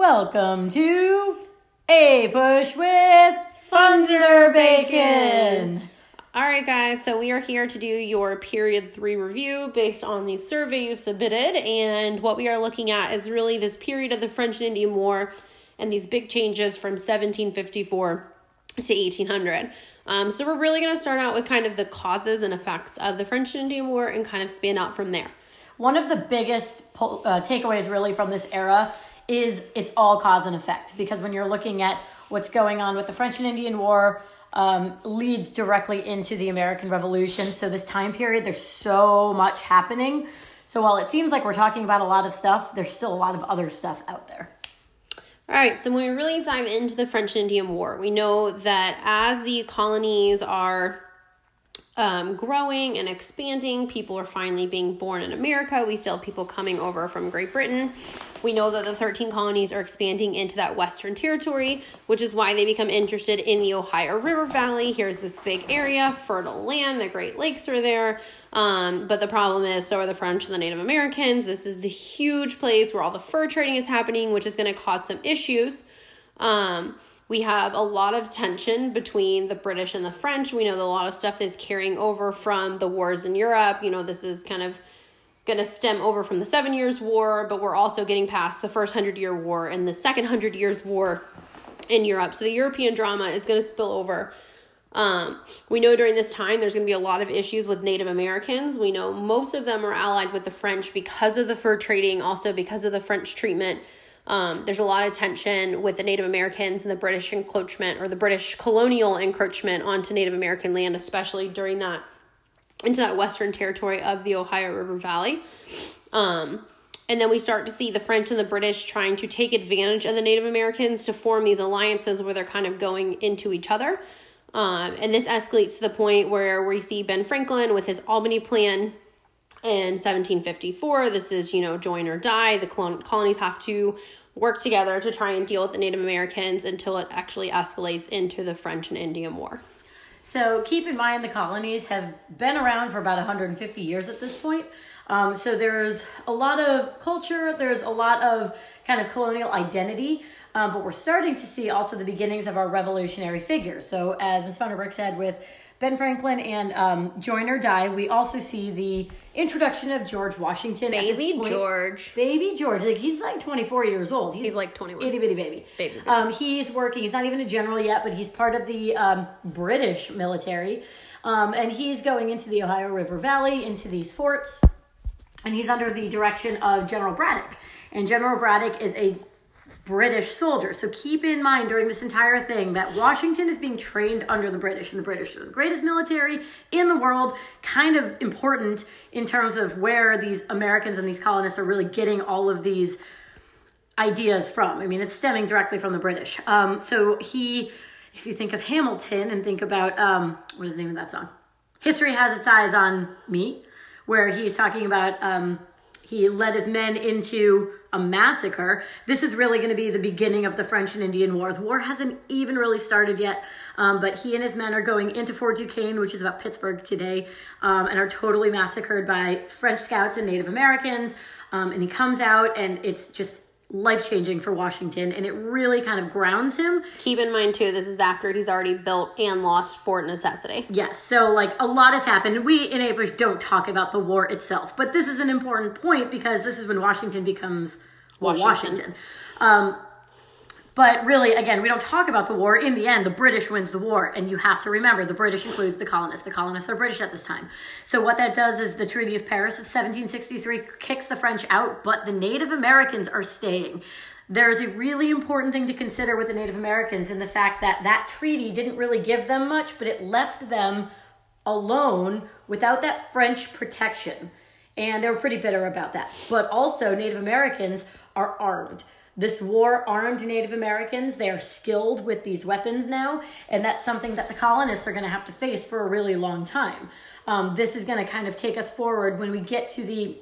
Welcome to APUSH with Thunder Bacon. All right, guys, so we are here to do your period three review based on the survey you submitted. And what we are looking at is really this period of the French and Indian War and these big changes from 1754 to 1800. Um, so we're really going to start out with kind of the causes and effects of the French and Indian War and kind of span out from there. One of the biggest uh, takeaways, really, from this era is it's all cause and effect because when you're looking at what's going on with the French and Indian War, um, leads directly into the American Revolution. So, this time period, there's so much happening. So, while it seems like we're talking about a lot of stuff, there's still a lot of other stuff out there. All right, so when we really dive into the French and Indian War, we know that as the colonies are um, growing and expanding. People are finally being born in America. We still have people coming over from Great Britain. We know that the 13 colonies are expanding into that Western territory, which is why they become interested in the Ohio River Valley. Here's this big area, fertile land, the Great Lakes are there. Um, but the problem is, so are the French and the Native Americans. This is the huge place where all the fur trading is happening, which is going to cause some issues. Um, we have a lot of tension between the British and the French. We know that a lot of stuff is carrying over from the wars in Europe. You know, this is kind of going to stem over from the Seven Years' War, but we're also getting past the first Hundred Year War and the second Hundred Years' War in Europe. So the European drama is going to spill over. Um, we know during this time there's going to be a lot of issues with Native Americans. We know most of them are allied with the French because of the fur trading, also because of the French treatment um, there's a lot of tension with the Native Americans and the British encroachment or the British colonial encroachment onto Native American land, especially during that into that western territory of the Ohio River Valley. Um, and then we start to see the French and the British trying to take advantage of the Native Americans to form these alliances where they're kind of going into each other. Um, and this escalates to the point where we see Ben Franklin with his Albany Plan in 1754 this is you know join or die the colonies have to work together to try and deal with the native americans until it actually escalates into the french and indian war so keep in mind the colonies have been around for about 150 years at this point. Um, so there's a lot of culture there's a lot of kind of colonial identity um, but we're starting to see also the beginnings of our revolutionary figures. So as ms Funderburk said with Ben Franklin and um, Join or Die. We also see the introduction of George Washington. Baby George. Baby George. Like he's like 24 years old. He's, he's like 21. Itty bitty baby. Baby. baby. Um, he's working. He's not even a general yet, but he's part of the um, British military. Um, and he's going into the Ohio River Valley, into these forts. And he's under the direction of General Braddock. And General Braddock is a British soldiers. So keep in mind during this entire thing that Washington is being trained under the British, and the British are the greatest military in the world, kind of important in terms of where these Americans and these colonists are really getting all of these ideas from. I mean, it's stemming directly from the British. Um, so he, if you think of Hamilton and think about, um, what is the name of that song? History Has Its Eyes on Me, where he's talking about um, he led his men into a massacre. This is really going to be the beginning of the French and Indian War. The war hasn't even really started yet, um, but he and his men are going into Fort Duquesne, which is about Pittsburgh today, um, and are totally massacred by French scouts and Native Americans. Um, and he comes out, and it's just life changing for Washington, and it really kind of grounds him. Keep in mind too, this is after he's already built and lost Fort Necessity. Yes, so like a lot has happened. We in APUSH don't talk about the war itself, but this is an important point because this is when Washington becomes Washington. Washington. Um, but really, again, we don't talk about the war. In the end, the British wins the war. And you have to remember the British includes the colonists. The colonists are British at this time. So, what that does is the Treaty of Paris of 1763 kicks the French out, but the Native Americans are staying. There's a really important thing to consider with the Native Americans in the fact that that treaty didn't really give them much, but it left them alone without that French protection. And they were pretty bitter about that. But also, Native Americans are armed. This war armed Native Americans. They are skilled with these weapons now, and that's something that the colonists are going to have to face for a really long time. Um, this is going to kind of take us forward when we get to the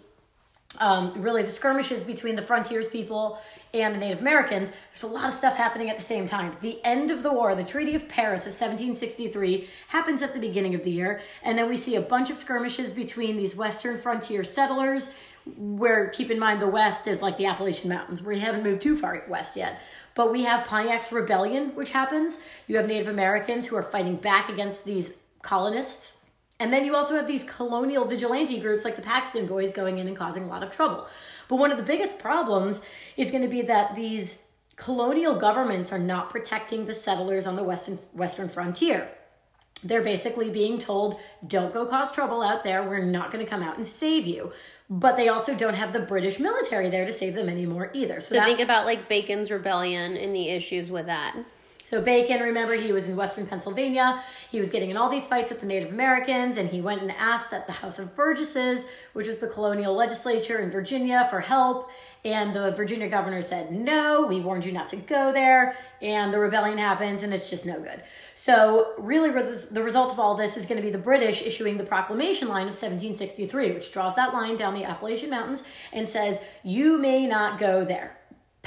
um, really the skirmishes between the frontiers people and the Native Americans. There's a lot of stuff happening at the same time. The end of the war, the Treaty of Paris of 1763, happens at the beginning of the year, and then we see a bunch of skirmishes between these western frontier settlers where keep in mind the west is like the Appalachian Mountains, where you haven't moved too far west yet. But we have Pontiac's rebellion, which happens. You have Native Americans who are fighting back against these colonists. And then you also have these colonial vigilante groups like the Paxton Boys going in and causing a lot of trouble. But one of the biggest problems is going to be that these colonial governments are not protecting the settlers on the western western frontier. They're basically being told, don't go cause trouble out there. We're not going to come out and save you. But they also don't have the British military there to save them anymore either. So, so think about like Bacon's rebellion and the issues with that. So Bacon, remember, he was in Western Pennsylvania. He was getting in all these fights with the Native Americans, and he went and asked at the House of Burgesses, which was the colonial legislature in Virginia, for help. And the Virginia governor said, No, we warned you not to go there. And the rebellion happens, and it's just no good. So, really, the result of all this is going to be the British issuing the proclamation line of 1763, which draws that line down the Appalachian Mountains and says, You may not go there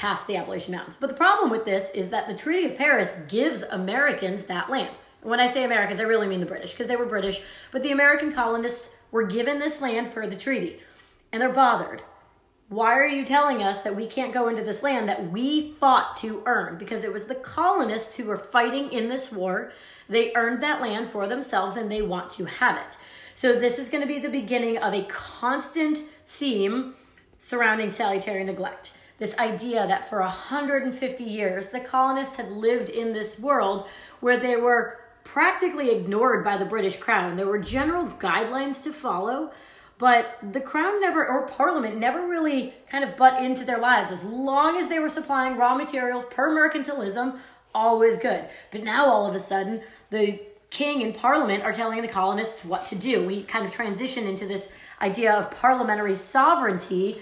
past the Appalachian Mountains. But the problem with this is that the Treaty of Paris gives Americans that land. When I say Americans, I really mean the British because they were British, but the American colonists were given this land per the treaty. And they're bothered. Why are you telling us that we can't go into this land that we fought to earn? Because it was the colonists who were fighting in this war. They earned that land for themselves and they want to have it. So, this is going to be the beginning of a constant theme surrounding salutary neglect this idea that for 150 years the colonists had lived in this world where they were practically ignored by the British crown. There were general guidelines to follow, but the crown never or parliament never really kind of butt into their lives. As long as they were supplying raw materials per mercantilism always good. But now all of a sudden the king and parliament are telling the colonists what to do. We kind of transition into this idea of parliamentary sovereignty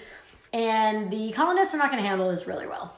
and the colonists are not going to handle this really well.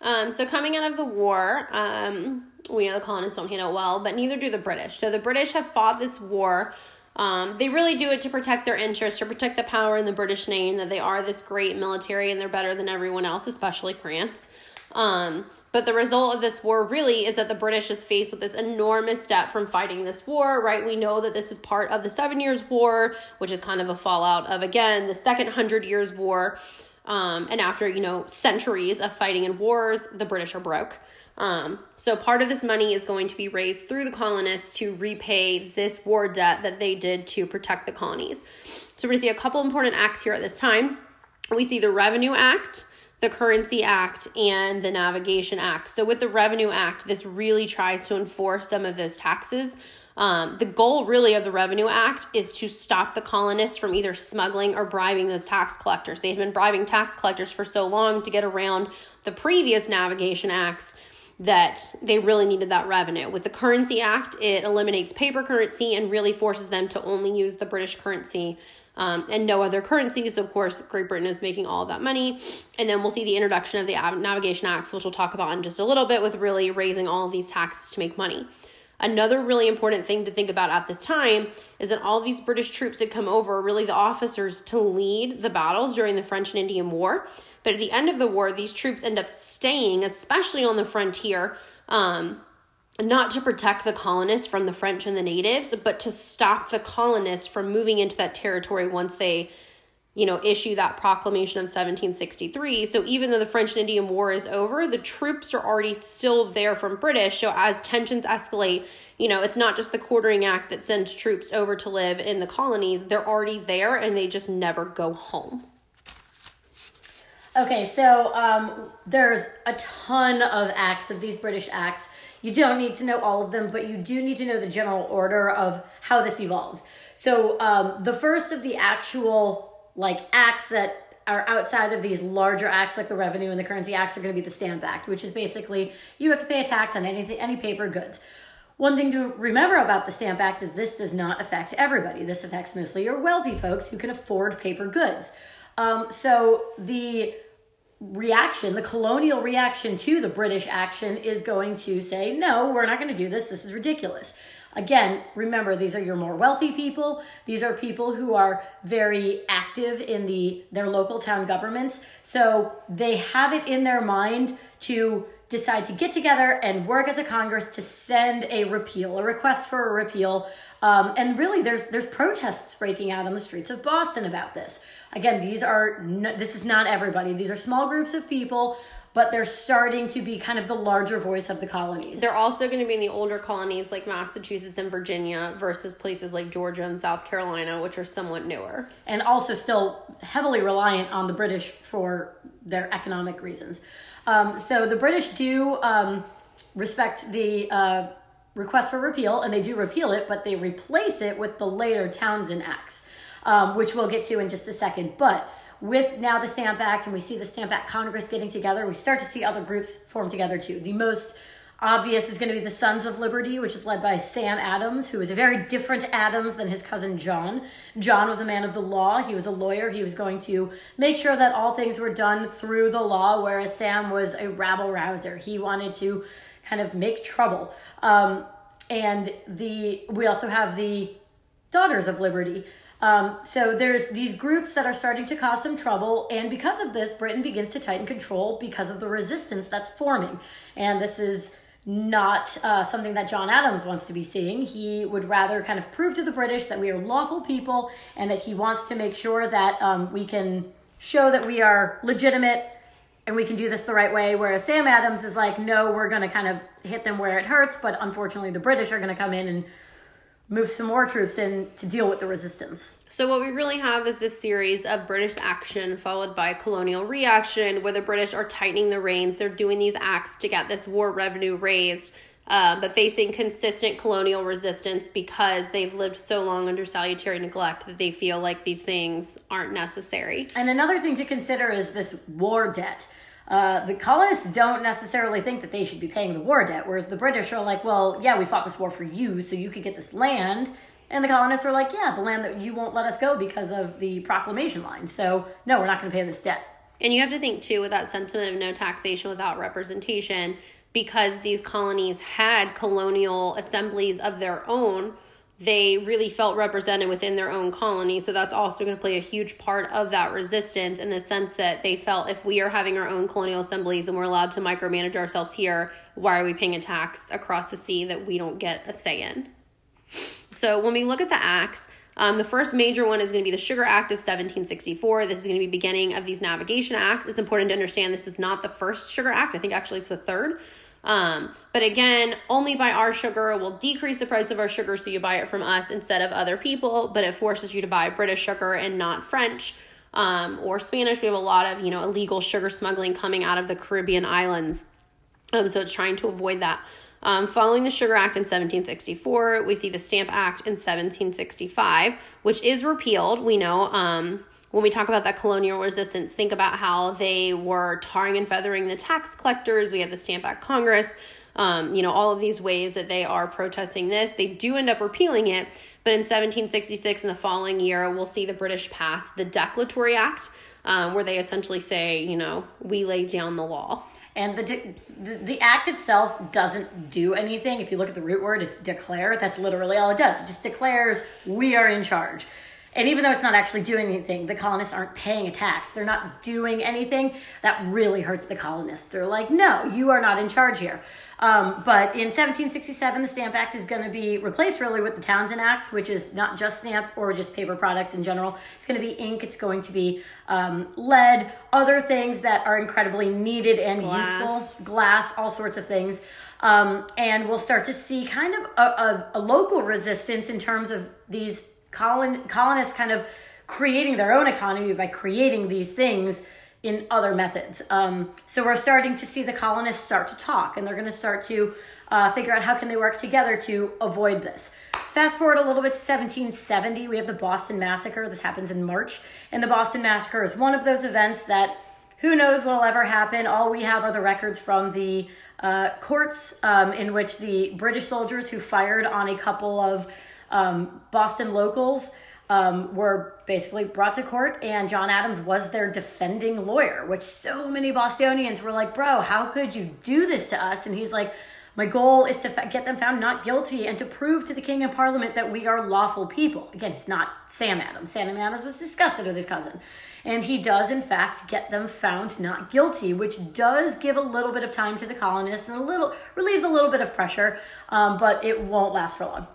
Um, so coming out of the war, um, we know the colonists don't handle it well, but neither do the British. So the British have fought this war. Um, they really do it to protect their interests, to protect the power in the British name, that they are this great military and they're better than everyone else, especially France. Um, but the result of this war really is that the British is faced with this enormous debt from fighting this war, right? We know that this is part of the Seven Years' War, which is kind of a fallout of, again, the Second Hundred Years' War. Um, and after, you know, centuries of fighting in wars, the British are broke. Um, so part of this money is going to be raised through the colonists to repay this war debt that they did to protect the colonies. So we're going to see a couple important acts here at this time. We see the Revenue Act, the Currency Act and the Navigation Act. So, with the Revenue Act, this really tries to enforce some of those taxes. Um, the goal, really, of the Revenue Act is to stop the colonists from either smuggling or bribing those tax collectors. They had been bribing tax collectors for so long to get around the previous navigation acts that they really needed that revenue. With the Currency Act, it eliminates paper currency and really forces them to only use the British currency um, and no other currencies. Of course, Great Britain is making all that money. And then we'll see the introduction of the Navigation Acts, which we'll talk about in just a little bit, with really raising all of these taxes to make money. Another really important thing to think about at this time is that all these British troops had come over, really the officers, to lead the battles during the French and Indian War. But at the end of the war, these troops end up staying, especially on the frontier, um, not to protect the colonists from the French and the natives, but to stop the colonists from moving into that territory once they, you know, issue that proclamation of 1763. So even though the French and Indian War is over, the troops are already still there from British. So as tensions escalate, you know, it's not just the Quartering Act that sends troops over to live in the colonies. They're already there and they just never go home. Okay, so um, there's a ton of acts of these British acts you don't need to know all of them, but you do need to know the general order of how this evolves. So um, the first of the actual like acts that are outside of these larger acts like the revenue and the currency acts are going to be the stamp act which is basically you have to pay a tax on anything any paper goods. One thing to remember about the stamp act is this does not affect everybody. This affects mostly your wealthy folks who can afford paper goods. Um, so the reaction, the colonial reaction to the British action is going to say, no, we're not going to do this. This is ridiculous. Again, remember these are your more wealthy people. These are people who are very active in the their local town governments. So they have it in their mind to decide to get together and work as a Congress to send a repeal, a request for a repeal Um, and really, there's there's protests breaking out on the streets of Boston about this. Again, these are no, this is not everybody. These are small groups of people but they're starting to be kind of the larger voice of the colonies. They're also going to be in the older colonies like Massachusetts and Virginia versus places like Georgia and South Carolina, which are somewhat newer. And also still heavily reliant on the British for their economic reasons. Um, so the British do um, respect the uh, request for repeal, and they do repeal it, but they replace it with the later Townshend Acts, um, which we'll get to in just a second. But with now the Stamp Act and we see the Stamp Act Congress getting together, we start to see other groups form together too. The most obvious is going to be the Sons of Liberty, which is led by Sam Adams, who is a very different Adams than his cousin John. John was a man of the law, he was a lawyer, he was going to make sure that all things were done through the law, whereas Sam was a rabble rouser. He wanted to kind of make trouble. Um, and the we also have the Daughters of Liberty, um, so there's these groups that are starting to cause some trouble, and because of this, Britain begins to tighten control because of the resistance that's forming. And this is not uh, something that John Adams wants to be seeing. He would rather kind of prove to the British that we are lawful people and that he wants to make sure that um, we can show that we are legitimate and we can do this the right way. Whereas Sam Adams is like, no, we're going to kind of hit them where it hurts, but unfortunately, the British are going to come in and move some more troops in to deal with the resistance. So, what we really have is this series of British action followed by colonial reaction, where the British are tightening the reins. They're doing these acts to get this war revenue raised, uh, but facing consistent colonial resistance because they've lived so long under salutary neglect that they feel like these things aren't necessary. And another thing to consider is this war debt. Uh, the colonists don't necessarily think that they should be paying the war debt, whereas the British are like, well, yeah, we fought this war for you, so you could get this land. And the colonists are like, yeah, the land that you won't let us go because of the proclamation line. So, no, we're not going to pay this debt. And you have to think, too, with that sentiment of no taxation without representation, because these colonies had colonial assemblies of their own they really felt represented within their own colony. So that's also going to play a huge part of that resistance in the sense that they felt if we are having our own colonial assemblies and we're allowed to micromanage ourselves here, why are we paying a tax across the sea that we don't get a say in? So when we look at the acts, um, the first major one is going to be the Sugar Act of 1764. This is going to be beginning of these navigation acts. It's important to understand this is not the first Sugar Act. I think actually it's the third. Um, but again, only buy our sugar will decrease the price of our sugar, so you buy it from us instead of other people. But it forces you to buy British sugar and not French um, or Spanish. We have a lot of you know illegal sugar smuggling coming out of the Caribbean islands, um, so it's trying to avoid that. Um, following the Sugar Act in 1764, we see the Stamp Act in 1765, which is repealed. We know um, when we talk about that colonial resistance, think about how they were tarring and feathering the tax collectors. We have the Stamp Act Congress, um, you know, all of these ways that they are protesting this. They do end up repealing it, but in 1766, in the following year, we'll see the British pass the Declaratory Act, um, where they essentially say, you know, we lay down the law. And the, de- the, the act itself doesn't do anything. If you look at the root word, it's declare. That's literally all it does. It just declares we are in charge. And even though it's not actually doing anything, the colonists aren't paying a tax. They're not doing anything. That really hurts the colonists. They're like, no, you are not in charge here. Um, but in 1767, the Stamp Act is going to be replaced really with the Townshend Acts, which is not just stamp or just paper products in general. It's going to be ink, it's going to be um, lead, other things that are incredibly needed and glass. useful, glass, all sorts of things. Um, and we'll start to see kind of a, a, a local resistance in terms of these colon, colonists kind of creating their own economy by creating these things in other methods. Um, so we're starting to see the colonists start to talk, and they're going to start to uh, figure out how can they work together to avoid this. Fast forward a little bit to 1770, we have the Boston Massacre. This happens in March, and the Boston Massacre is one of those events that who knows what will ever happen. All we have are the records from the uh, courts um, in which the British soldiers who fired on a couple of um, Boston locals um, were basically brought to court, and John Adams was their defending lawyer, which so many Bostonians were like, Bro, how could you do this to us? And he's like, my goal is to get them found not guilty and to prove to the king and parliament that we are lawful people. Again, it's not Sam Adams. Sam Adams was disgusted with his cousin. And he does, in fact, get them found not guilty, which does give a little bit of time to the colonists and a little relieves a little bit of pressure, um, but it won't last for long.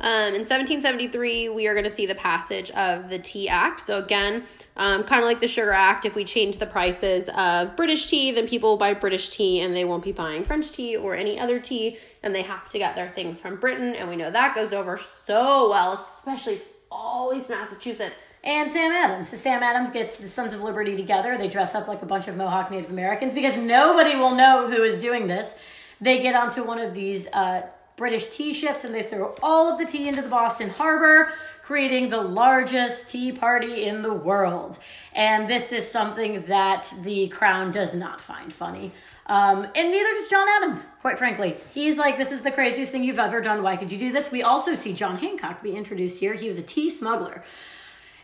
Um, in 1773, we are going to see the passage of the Tea Act. So, again, um, kind of like the Sugar Act, if we change the prices of British tea, then people will buy British tea and they won't be buying French tea or any other tea, and they have to get their things from Britain. And we know that goes over so well, especially always Massachusetts. And Sam Adams. So Sam Adams gets the Sons of Liberty together. They dress up like a bunch of Mohawk Native Americans because nobody will know who is doing this. They get onto one of these uh, British tea ships and they throw all of the tea into the Boston Harbor, creating the largest tea party in the world. And this is something that the crown does not find funny. Um, and neither does John Adams, quite frankly. He's like, this is the craziest thing you've ever done. Why could you do this? We also see John Hancock be introduced here. He was a tea smuggler.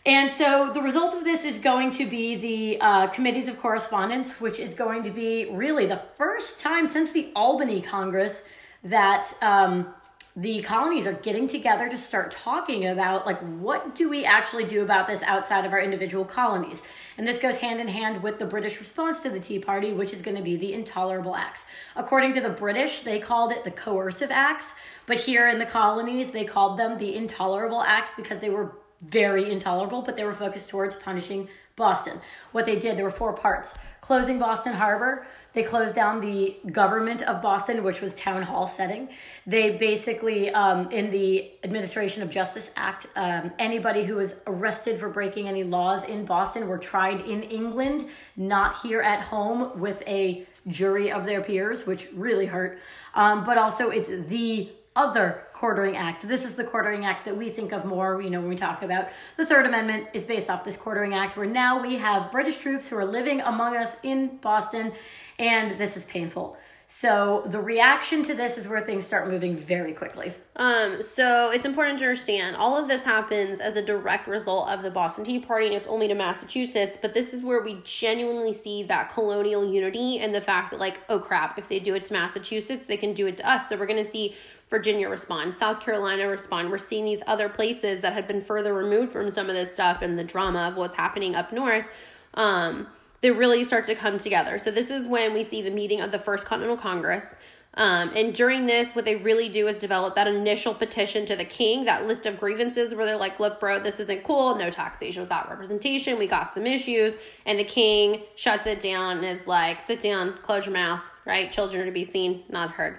And so the result of this is going to be the uh, committees of correspondence, which is going to be really the first time since the Albany Congress that um, the colonies are getting together to start talking about like what do we actually do about this outside of our individual colonies and this goes hand in hand with the british response to the tea party which is going to be the intolerable acts according to the british they called it the coercive acts but here in the colonies they called them the intolerable acts because they were very intolerable, but they were focused towards punishing Boston. What they did, there were four parts closing Boston Harbor. They closed down the government of Boston, which was town hall setting. They basically, um, in the Administration of Justice Act, um, anybody who was arrested for breaking any laws in Boston were tried in England, not here at home with a jury of their peers, which really hurt. Um, but also, it's the other quartering act. This is the quartering act that we think of more, you know, when we talk about the Third Amendment is based off this quartering act where now we have British troops who are living among us in Boston and this is painful. So the reaction to this is where things start moving very quickly. Um, so it's important to understand all of this happens as a direct result of the Boston Tea Party, and it's only to Massachusetts. But this is where we genuinely see that colonial unity and the fact that, like, oh crap, if they do it to Massachusetts, they can do it to us. So we're going to see Virginia respond, South Carolina respond. We're seeing these other places that had been further removed from some of this stuff and the drama of what's happening up north. Um, they really start to come together. So this is when we see the meeting of the First Continental Congress. Um, and during this, what they really do is develop that initial petition to the king, that list of grievances where they're like, look, bro, this isn't cool. No taxation without representation. We got some issues. And the king shuts it down and is like, sit down, close your mouth, right? Children are to be seen, not heard.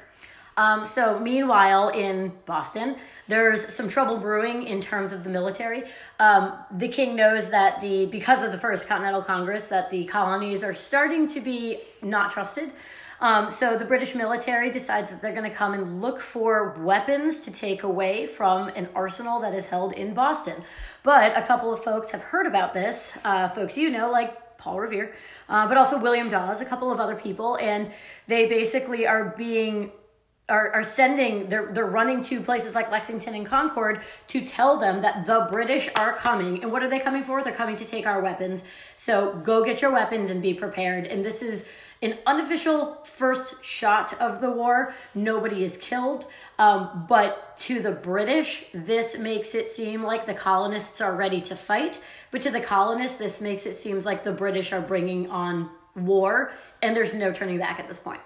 Um, so, meanwhile, in Boston, there's some trouble brewing in terms of the military. Um, the king knows that the because of the First Continental Congress that the colonies are starting to be not trusted. Um, so the British military decides that they're going to come and look for weapons to take away from an arsenal that is held in Boston. But a couple of folks have heard about this, uh, folks you know, like Paul Revere, uh, but also William Dawes, a couple of other people, and they basically are being are, are sending they're they're running to places like Lexington and Concord to tell them that the British are coming. And what are they coming for? They're coming to take our weapons. So go get your weapons and be prepared. And this is an unofficial first shot of the war. Nobody is killed. Um, but to the British this makes it seem like the colonists are ready to fight. But to the colonists this makes it seems like the British are bringing on war. And there's no turning back at this point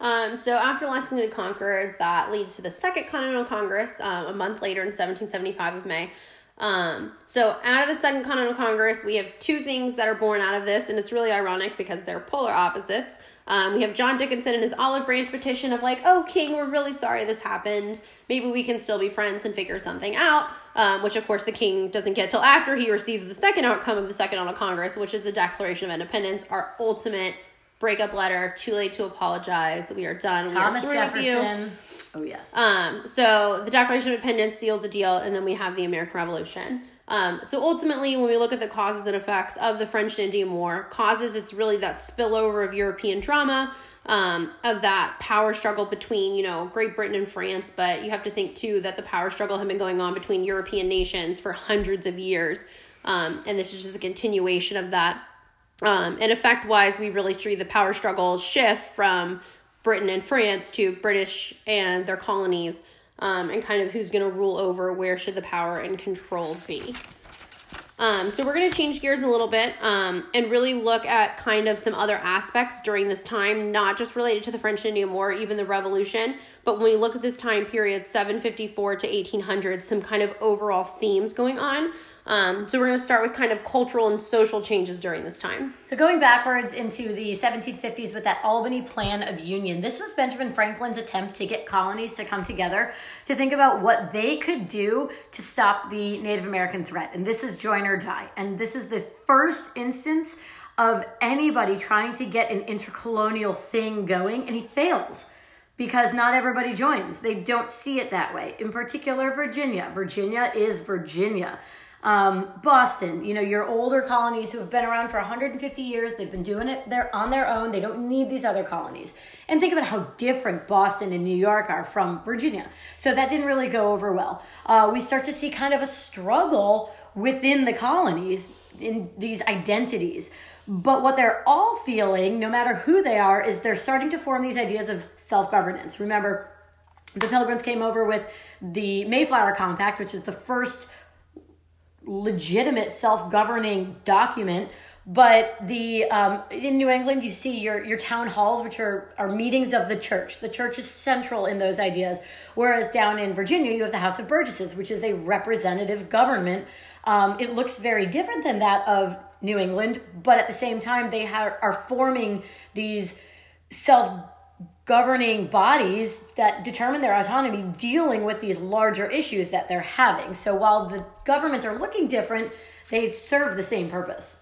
um, so after Lexington Concord, that leads to the Second Continental Congress um, a month later in 1775 of May. Um, so out of the Second Continental Congress, we have two things that are born out of this, and it's really ironic because they're polar opposites. Um, we have John Dickinson and his olive branch petition of like, oh, King, we're really sorry this happened. Maybe we can still be friends and figure something out. Um, which, of course, the king doesn't get till after he receives the second outcome of the Second Continental Congress, which is the Declaration of Independence, our ultimate breakup letter. Too late to apologize. We are done. Thomas we are Jefferson. Oh yes. Um. So the Declaration of Independence seals the deal, and then we have the American Revolution. Um, so ultimately, when we look at the causes and effects of the French and Indian War, causes it's really that spillover of European drama, um, of that power struggle between you know Great Britain and France. But you have to think too that the power struggle had been going on between European nations for hundreds of years, um, and this is just a continuation of that um, and effect wise, we really see the power struggle shift from Britain and France to British and their colonies, um, and kind of who's going to rule over where should the power and control be. Um, so we're going to change gears a little bit um, and really look at kind of some other aspects during this time, not just related to the French and Indian War, even the Revolution, but when we look at this time period, 754 to 1800, some kind of overall themes going on. Um, so we're going to start with kind of cultural and social changes during this time. So going backwards into the 1750s with that Albany Plan of Union, this was Benjamin Franklin's attempt to get colonies to come together to think about what they could do to stop the Native American threat. And this is join or die. And this is the first instance of anybody trying to get an intercolonial thing going, and he fails because not everybody joins. They don't see it that way. In particular, Virginia. Virginia is Virginia. Um, Boston, you know, your older colonies who have been around for 150 years, they've been doing it they're on their own. They don't need these other colonies. And think about how different Boston and New York are from Virginia. So that didn't really go over well. Uh, we start to see kind of a struggle within the colonies in these identities. But what they're all feeling, no matter who they are, is they're starting to form these ideas of self governance. Remember, the Pilgrims came over with the Mayflower Compact, which is the first legitimate self-governing document but the um, in New England you see your your town halls which are are meetings of the church. The church is central in those ideas. Whereas down in Virginia you have the House of Burgesses which is a representative government. Um, it looks very different than that of New England but at the same time they ha- are forming these self governing bodies that determine their autonomy dealing with these larger issues that they're having. So while the governments are looking different, they serve the same purpose.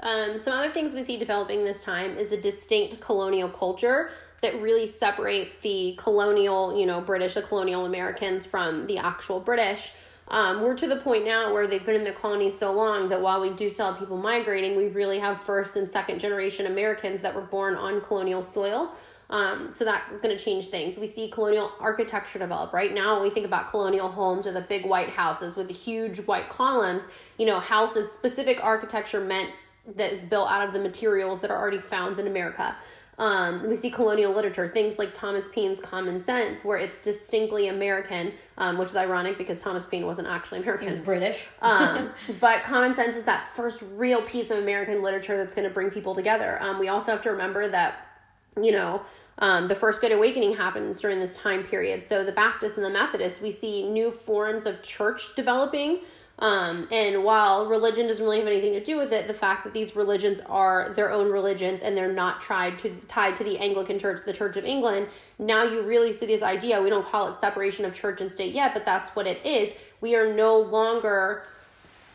Um, some other things we see developing this time is a distinct colonial culture that really separates the colonial, you know, British, the colonial Americans from the actual British. Um, we're to the point now where they've been in the colonies so long that while we do still have people migrating, we really have first and second generation Americans that were born on colonial soil. Um, so that's going to change things. We see colonial architecture develop. Right now, when we think about colonial homes or the big white houses with the huge white columns, you know, houses, specific architecture meant that is built out of the materials that are already found in America. Um, we see colonial literature, things like Thomas Paine's Common Sense, where it's distinctly American, um, which is ironic because Thomas Paine wasn't actually American. He was British. um, but Common Sense is that first real piece of American literature that's going to bring people together. Um, we also have to remember that, you know, um, the first Good Awakening happens during this time period. So the Baptists and the Methodists, we see new forms of church developing. Um, and while religion doesn't really have anything to do with it, the fact that these religions are their own religions and they're not tied to tied to the Anglican Church, the Church of England, now you really see this idea. We don't call it separation of church and state yet, but that's what it is. We are no longer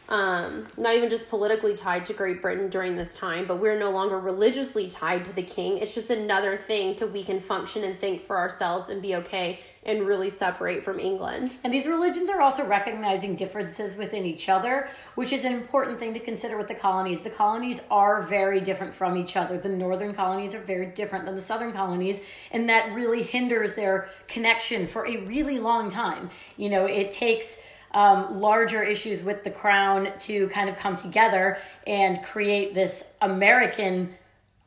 um, not even just politically tied to Great Britain during this time, but we're no longer religiously tied to the king. It's just another thing to we can function and think for ourselves and be okay and really separate from England. And these religions are also recognizing differences within each other, which is an important thing to consider with the colonies. The colonies are very different from each other. The northern colonies are very different than the southern colonies, and that really hinders their connection for a really long time. You know, it takes um, larger issues with the crown to kind of come together and create this American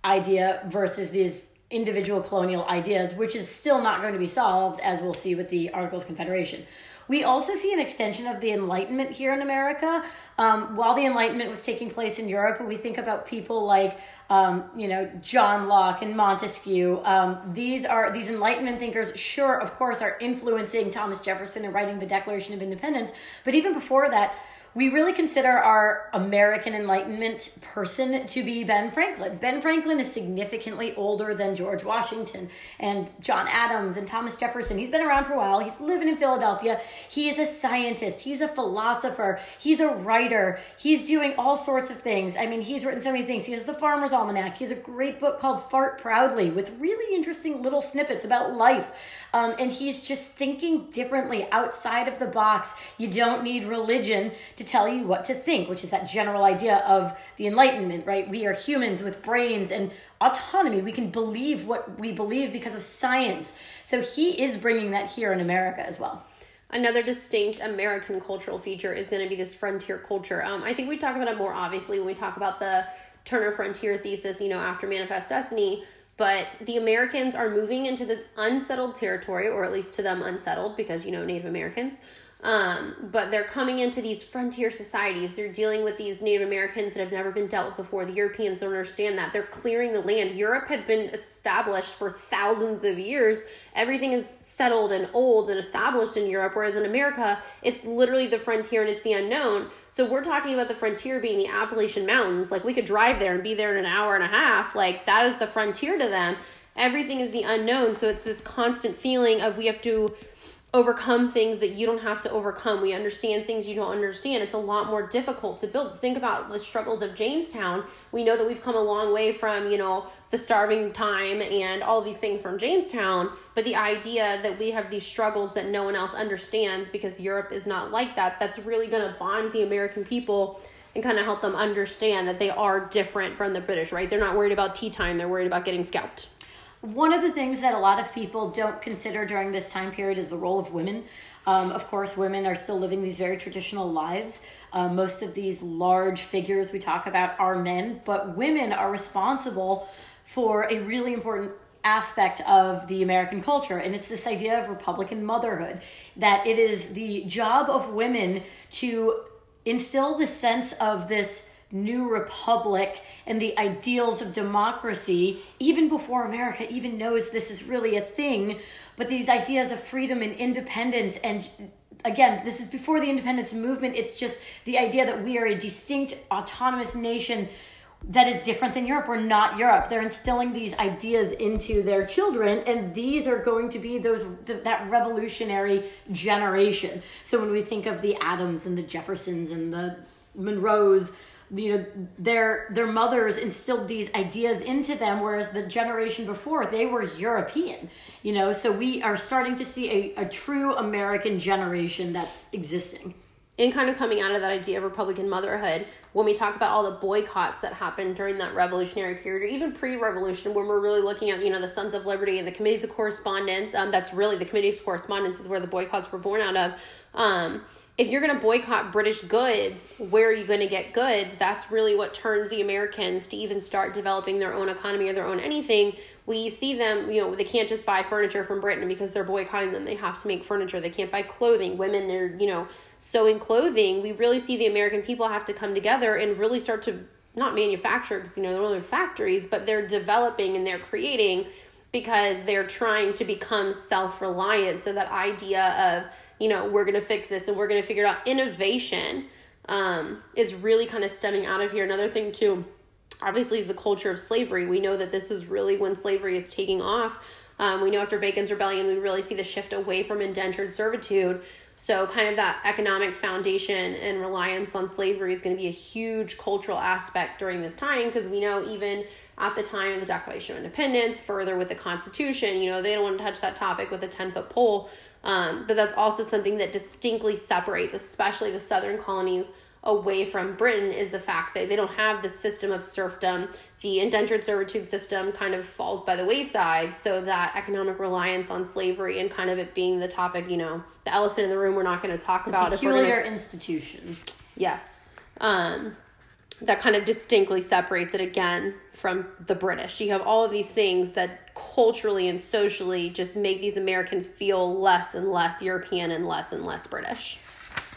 idea versus these individual colonial ideas, which is still not going to be solved, as we'll see with the Articles Confederation. We also see an extension of the Enlightenment here in America. Um, while the Enlightenment was taking place in Europe, we think about people like um, you know, John Locke and Montesquieu. Um, these are these Enlightenment thinkers, sure, of course, are influencing Thomas Jefferson in writing the Declaration of Independence. But even before that, we really consider our American Enlightenment person to be Ben Franklin. Ben Franklin is significantly older than George Washington and John Adams and Thomas Jefferson. He's been around for a while. He's living in Philadelphia. He is a scientist. He's a philosopher. He's a writer. He's doing all sorts of things. I mean, he's written so many things. He has the Farmer's Almanac. He has a great book called Fart Proudly with really interesting little snippets about life. Um, and he's just thinking differently outside of the box. You don't need religion to tell you what to think, which is that general idea of the Enlightenment, right? We are humans with brains and autonomy. We can believe what we believe because of science. So he is bringing that here in America as well. Another distinct American cultural feature is going to be this frontier culture. Um, I think we talk about it more obviously when we talk about the Turner Frontier thesis, you know, after Manifest Destiny but the Americans are moving into this unsettled territory, or at least to them unsettled, because you know Native Americans. Um, but they're coming into these frontier societies. They're dealing with these Native Americans that have never been dealt with before. The Europeans don't understand that. They're clearing the land. Europe had been established for thousands of years. Everything is settled and old and established in Europe, whereas in America, it's literally the frontier and it's the unknown. So we're talking about the frontier being the Appalachian Mountains. Like we could drive there and be there in an hour and a half. Like that is the frontier to them. Everything is the unknown. So it's this constant feeling of we have to overcome things that you don't have to overcome. We understand things you don't understand. It's a lot more difficult to build. Think about the struggles of Jamestown. We know that we've come a long way from, you know, the starving time and all these things from Jamestown, but the idea that we have these struggles that no one else understands because Europe is not like that, that's really going to bond the American people and kind of help them understand that they are different from the British, right? They're not worried about tea time, they're worried about getting scalped. One of the things that a lot of people don't consider during this time period is the role of women. Um, of course, women are still living these very traditional lives. Uh, most of these large figures we talk about are men, but women are responsible for a really important aspect of the American culture, and it's this idea of Republican motherhood that it is the job of women to instill the sense of this new republic and the ideals of democracy, even before America even knows this is really a thing. But these ideas of freedom and independence, and again, this is before the independence movement, it's just the idea that we are a distinct, autonomous nation that is different than Europe. We're not Europe. They're instilling these ideas into their children, and these are going to be those that revolutionary generation. So when we think of the Adams and the Jeffersons and the Monroes, you know their their mothers instilled these ideas into them whereas the generation before they were european you know so we are starting to see a, a true american generation that's existing and kind of coming out of that idea of republican motherhood when we talk about all the boycotts that happened during that revolutionary period or even pre-revolution when we're really looking at you know the sons of liberty and the committees of correspondence um, that's really the committees of correspondence is where the boycotts were born out of um, if you're going to boycott British goods, where are you going to get goods? That's really what turns the Americans to even start developing their own economy or their own anything. We see them, you know, they can't just buy furniture from Britain because they're boycotting them. They have to make furniture. They can't buy clothing. Women, they're, you know, sewing clothing. We really see the American people have to come together and really start to not manufacture because, you know, they're only factories, but they're developing and they're creating because they're trying to become self reliant. So that idea of, you know, we're to fix this and we're to figure it out. Innovation um, is really kind of stemming out of here. Another thing, too, obviously, is the culture of slavery. We know that this is really when slavery is taking off. Um, we know after Bacon's Rebellion, we really see the shift away from indentured servitude. So, kind of that economic foundation and reliance on slavery is going to be a huge cultural aspect during this time because we know even at the time of the Declaration of Independence, further with the Constitution, you know, they don't want to touch that topic with a 10 foot pole. Um, but that's also something that distinctly separates, especially the southern colonies, away from Britain is the fact that they don't have the system of serfdom. The indentured servitude system kind of falls by the wayside, so that economic reliance on slavery and kind of it being the topic, you know, the elephant in the room we're not going to talk the about. Peculiar gonna, institution. Yes. Um, that kind of distinctly separates it again from the British. You have all of these things that culturally and socially just make these Americans feel less and less European and less and less British.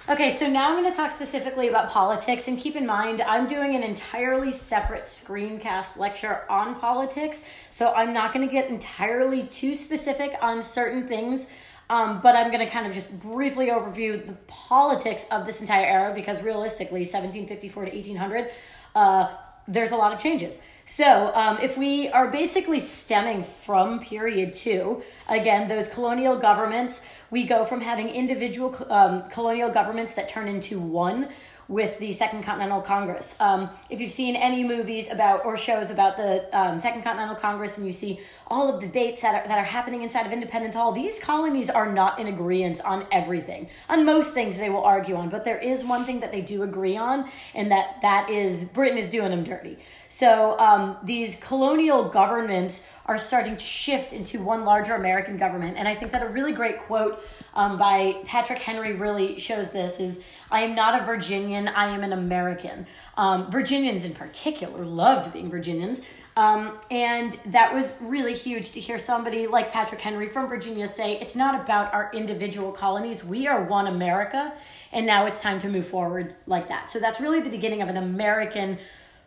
Okay, so now I'm going to talk specifically about politics. And keep in mind, I'm doing an entirely separate screencast lecture on politics. So I'm not going to get entirely too specific on certain things. Um, but I'm going to kind of just briefly overview the politics of this entire era because realistically, 1754 to 1800, uh, there's a lot of changes. So, um, if we are basically stemming from period two, again, those colonial governments, we go from having individual um, colonial governments that turn into one with the Second Continental Congress. Um, if you've seen any movies about or shows about the um, Second Continental Congress and you see all of the debates that are, that are happening inside of Independence Hall, these colonies are not in agreement on everything. On most things they will argue on, but there is one thing that they do agree on, and that that is Britain is doing them dirty. So um, these colonial governments are starting to shift into one larger American government, and I think that a really great quote um, by Patrick Henry really shows this is I am not a Virginian, I am an American. Um, Virginians in particular loved being Virginians. Um, and that was really huge to hear somebody like Patrick Henry from Virginia say, it's not about our individual colonies. We are one America, and now it's time to move forward like that. So that's really the beginning of an American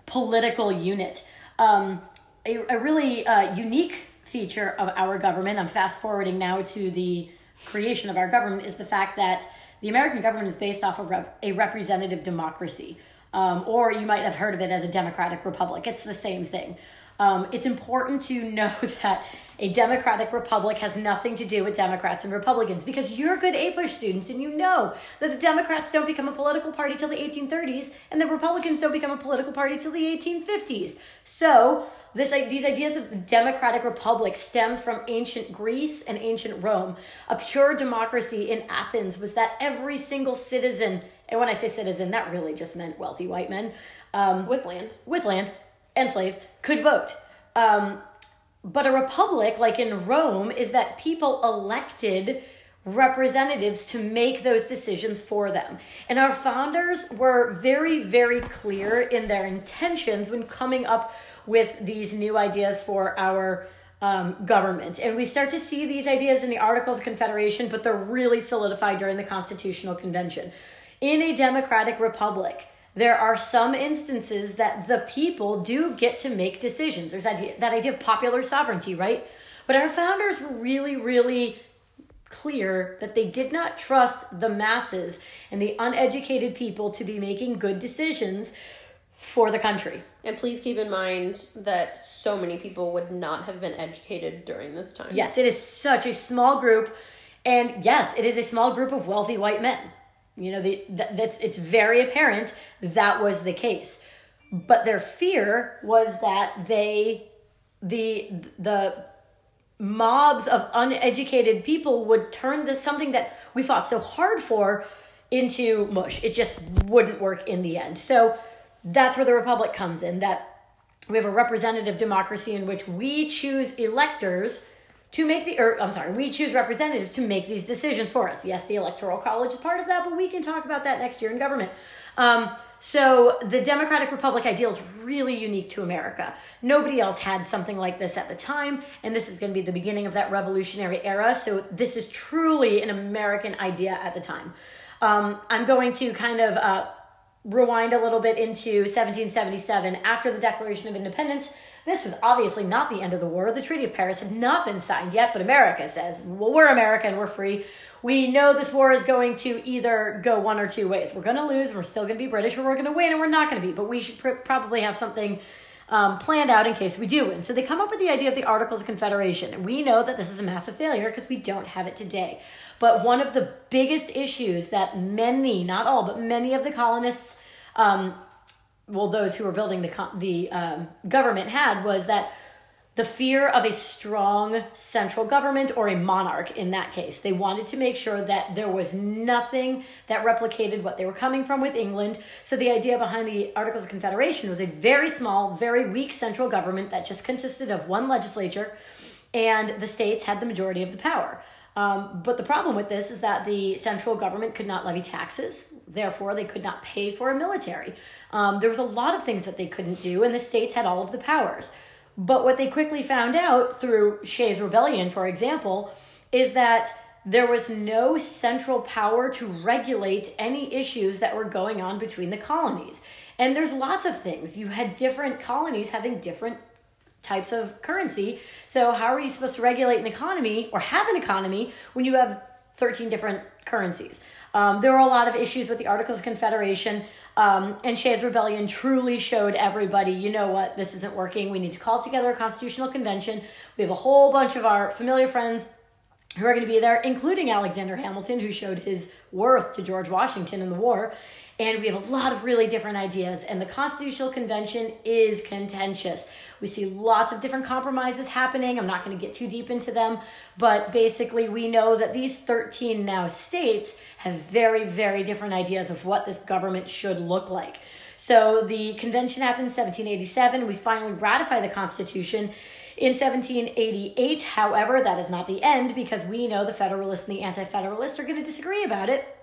political unit. Um, a, a, really uh, unique feature of our government, I'm fast forwarding now to the creation of our government, is the fact that the American government is based off of rep- a representative democracy. Um, or you might have heard of it as a democratic republic. It's the same thing. Um, it's important to know that a democratic republic has nothing to do with Democrats and Republicans because you're good APUSH students and you know that the Democrats don't become a political party till the 1830s and the Republicans don't become a political party till the 1850s. So this, these ideas of democratic republic stems from ancient Greece and ancient Rome. A pure democracy in Athens was that every single citizen, and when I say citizen, that really just meant wealthy white men um, with land, with land and slaves could vote. Um, but a republic, like in Rome, is that people elected representatives to make those decisions for them. And our founders were very, very clear in their intentions when coming up with these new ideas for our um, government. And we start to see these ideas in the Articles of Confederation, but they're really solidified during the Constitutional Convention. In a democratic republic, there are some instances that the people do get to make decisions. There's that idea, that idea of popular sovereignty, right? But our founders were really, really clear that they did not trust the masses and the uneducated people to be making good decisions for the country. And please keep in mind that so many people would not have been educated during this time. Yes, it is such a small group. And yes, it is a small group of wealthy white men. You know, the, that, that's it's very apparent that was the case. But their fear was that they the the mobs of uneducated people would turn this something that we fought so hard for into mush. It just wouldn't work in the end. So that's where the republic comes in that we have a representative democracy in which we choose electors to make the, or I'm sorry, we choose representatives to make these decisions for us. Yes, the Electoral College is part of that, but we can talk about that next year in government. Um, so the Democratic Republic ideal is really unique to America. Nobody else had something like this at the time, and this is going to be the beginning of that revolutionary era. So this is truly an American idea at the time. Um, I'm going to kind of uh, rewind a little bit into 1777 after the Declaration of Independence. This was obviously not the end of the war. The Treaty of Paris had not been signed yet, but America says, well, we're America and we're free. We know this war is going to either go one or two ways. We're going to lose we're still going to be British, or we're going to win and we're not going to be. But we should pr- probably have something um, planned out in case we do win. So they come up with the idea of the Articles of Confederation. We know that this is a massive failure because we don't have it today. But one of the biggest issues that many, not all, but many of the colonists um, well, those who were building the the um, government had was that the fear of a strong central government or a monarch in that case. They wanted to make sure that there was nothing that replicated what they were coming from with England. So the idea behind the Articles of Confederation was a very small, very weak central government that just consisted of one legislature, and the states had the majority of the power. Um, but the problem with this is that the central government could not levy taxes, therefore, they could not pay for a military. Um, there was a lot of things that they couldn't do, and the states had all of the powers. But what they quickly found out through Shays Rebellion, for example, is that there was no central power to regulate any issues that were going on between the colonies. And there's lots of things. You had different colonies having different types of currency. So, how are you supposed to regulate an economy or have an economy when you have 13 different currencies? Um, there were a lot of issues with the Articles of Confederation. Um, and Shays Rebellion truly showed everybody, you know what, this isn't working. We need to call together a constitutional convention. We have a whole bunch of our familiar friends who are going to be there, including Alexander Hamilton, who showed his worth to George Washington in the war. And we have a lot of really different ideas, and the Constitutional Convention is contentious. We see lots of different compromises happening. I'm not going to get too deep into them, but basically, we know that these 13 now states have very, very different ideas of what this government should look like. So the convention happened in 1787. We finally ratify the Constitution. In 1788, however, that is not the end because we know the Federalists and the Anti Federalists are going to disagree about it.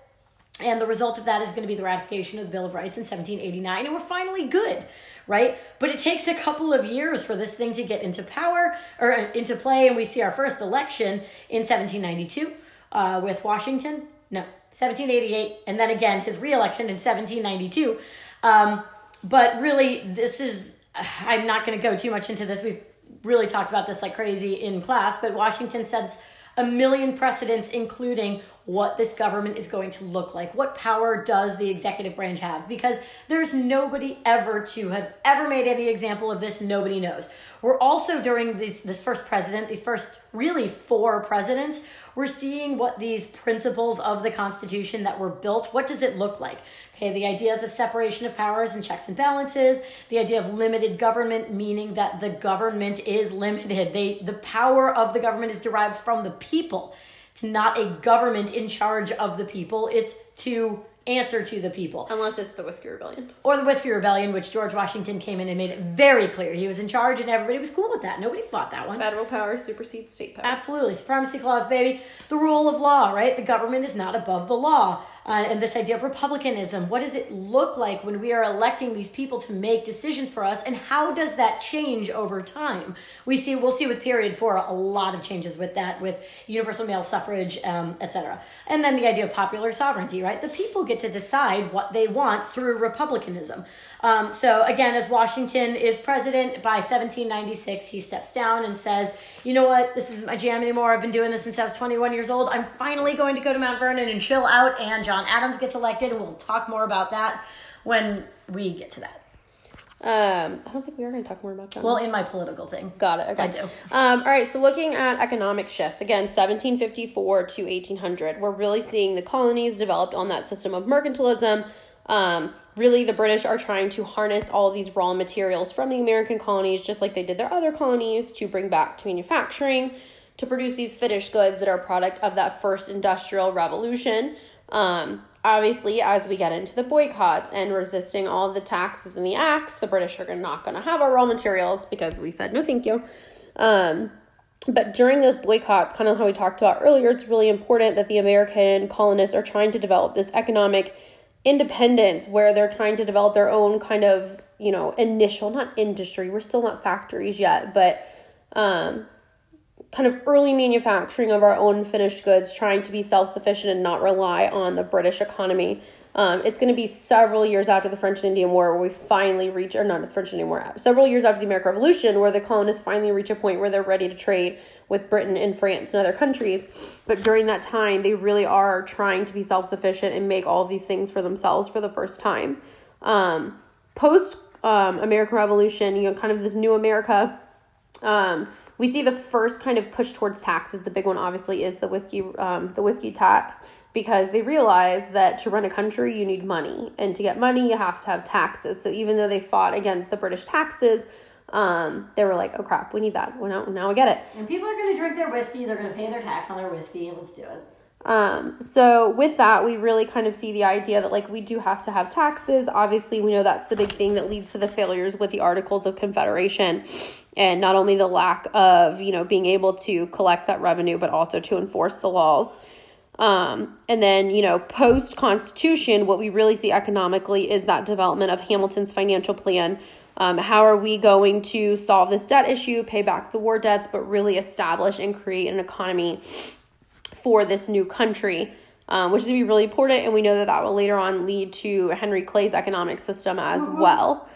And the result of that is going to be the ratification of the Bill of Rights in 1789. And we're finally good, right? But it takes a couple of years for this thing to get into power or into play, and we see our first election in 1792 uh, with Washington. No, 1788, and then again his reelection in 1792. Um, but really, this is, I'm not going to go too much into this. We've really talked about this like crazy in class, but Washington sets a million precedents, including what this government is going to look like. What power does the executive branch have? Because there's nobody ever to have ever made any example of this. Nobody knows. We're also during this, this first president, these first really four presidents, we're seeing what these principles of the Constitution that were built, what does it look like? Okay, the ideas of separation of powers and checks and balances, the idea of limited government, meaning that the government is limited. They, the power of the government is derived from the people. It's not a government in charge of the people, it's to answer to the people. Unless it's the Whiskey Rebellion. Or the Whiskey Rebellion, which George Washington came in and made it very clear. He was in charge and everybody was cool with that. Nobody fought that one. Federal power supersedes state power. Absolutely. Supremacy Clause, baby. The rule of law, right? The government is not above the law uh, and this idea of republicanism. What does it look like when we are electing these people to make decisions for us, and how does that change over time? We see, we'll see with period four a lot of changes with that, with universal male suffrage, um, etc. And then the idea of popular sovereignty, right? The people get to decide what they want through republicanism. Um, so again, as Washington is president by 1796, he steps down and says, "You know what? This isn't my jam anymore. I've been doing this since I was 21 years old. I'm finally going to go to Mount Vernon and chill out." And John Adams gets elected, and we'll talk more about that when we get to that. Um, I don't think we are going to talk more about John. Well, in my political thing. Got it. Okay. I do. Um, all right. So looking at economic shifts again, 1754 to 1800, we're really seeing the colonies developed on that system of mercantilism. Um, really, the British are trying to harness all these raw materials from the American colonies, just like they did their other colonies, to bring back to manufacturing, to produce these finished goods that are a product of that first industrial revolution. Um, obviously, as we get into the boycotts and resisting all the taxes and the acts, the British are not going to have our raw materials because we said no, thank you. Um, but during those boycotts, kind of how we talked about earlier, it's really important that the American colonists are trying to develop this economic independence where they're trying to develop their own kind of, you know, initial, not industry, we're still not factories yet, but um, kind of early manufacturing of our own finished goods, trying to be self sufficient and not rely on the British economy. Um, it's going to be several years after the French and Indian War where we finally reach, or not the French and Indian War, several years after the American Revolution where the colonists finally reach a point where they're ready to trade with Britain and France and other countries. But during that time, they really are trying to be self sufficient and make all these things for themselves for the first time. Um, Post um, American Revolution, you know, kind of this new America. Um, we see the first kind of push towards taxes. The big one, obviously, is the whiskey, um, the whiskey tax, because they realize that to run a country, you need money, and to get money, you have to have taxes. So even though they fought against the British taxes, um, they were like, "Oh crap, we need that." Well, now, now we get it. And people are going to drink their whiskey. They're going to pay their tax on their whiskey. Let's do it. Um, so with that, we really kind of see the idea that like we do have to have taxes. Obviously, we know that's the big thing that leads to the failures with the Articles of Confederation, and not only the lack of you know being able to collect that revenue, but also to enforce the laws. Um, and then, you know, post Constitution, what we really see economically is that development of Hamilton's financial plan. Um, how are we going to solve this debt issue, pay back the war debts, but really establish and create an economy for this new country, um, which is going to be really important. And we know that that will later on lead to Henry Clay's economic system as mm-hmm. well.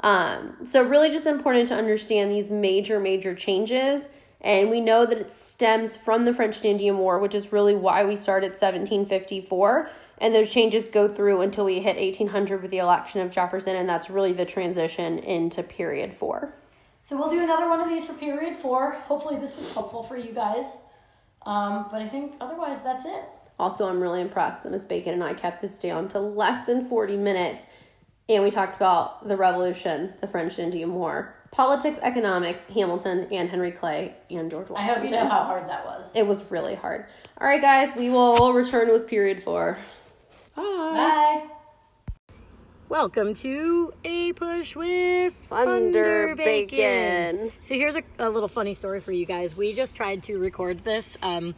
Um, so, really, just important to understand these major, major changes and we know that it stems from the French and Indian War, which is really why we started 1754. And those changes go through until we hit 1800 with the election of Jefferson, and that's really the transition into period four. So we'll do another one of these for period four. Hopefully, this was helpful for you guys. Um, but I think otherwise, that's it. Also, I'm really impressed that Miss Bacon and I kept this down to less than 40 minutes. And we talked about the Revolution, the French and Indian War, politics, economics, Hamilton, and Henry Clay, and George Washington. I hope you know how hard that was. It was really hard. All right, guys, we will return with period four. Bye. Bye. Welcome to APUSH with Thunder, Bacon. Bacon. So here's a, a, little funny story for you guys. We just tried to record this um,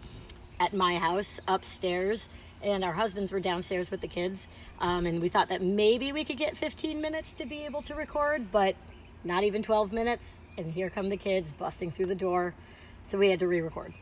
at my house upstairs and our husbands were downstairs with the kids. Um, and we thought that maybe we could get 15 minutes to be able to record, but not even 12 minutes. And here come the kids busting through the door. So we had to re record.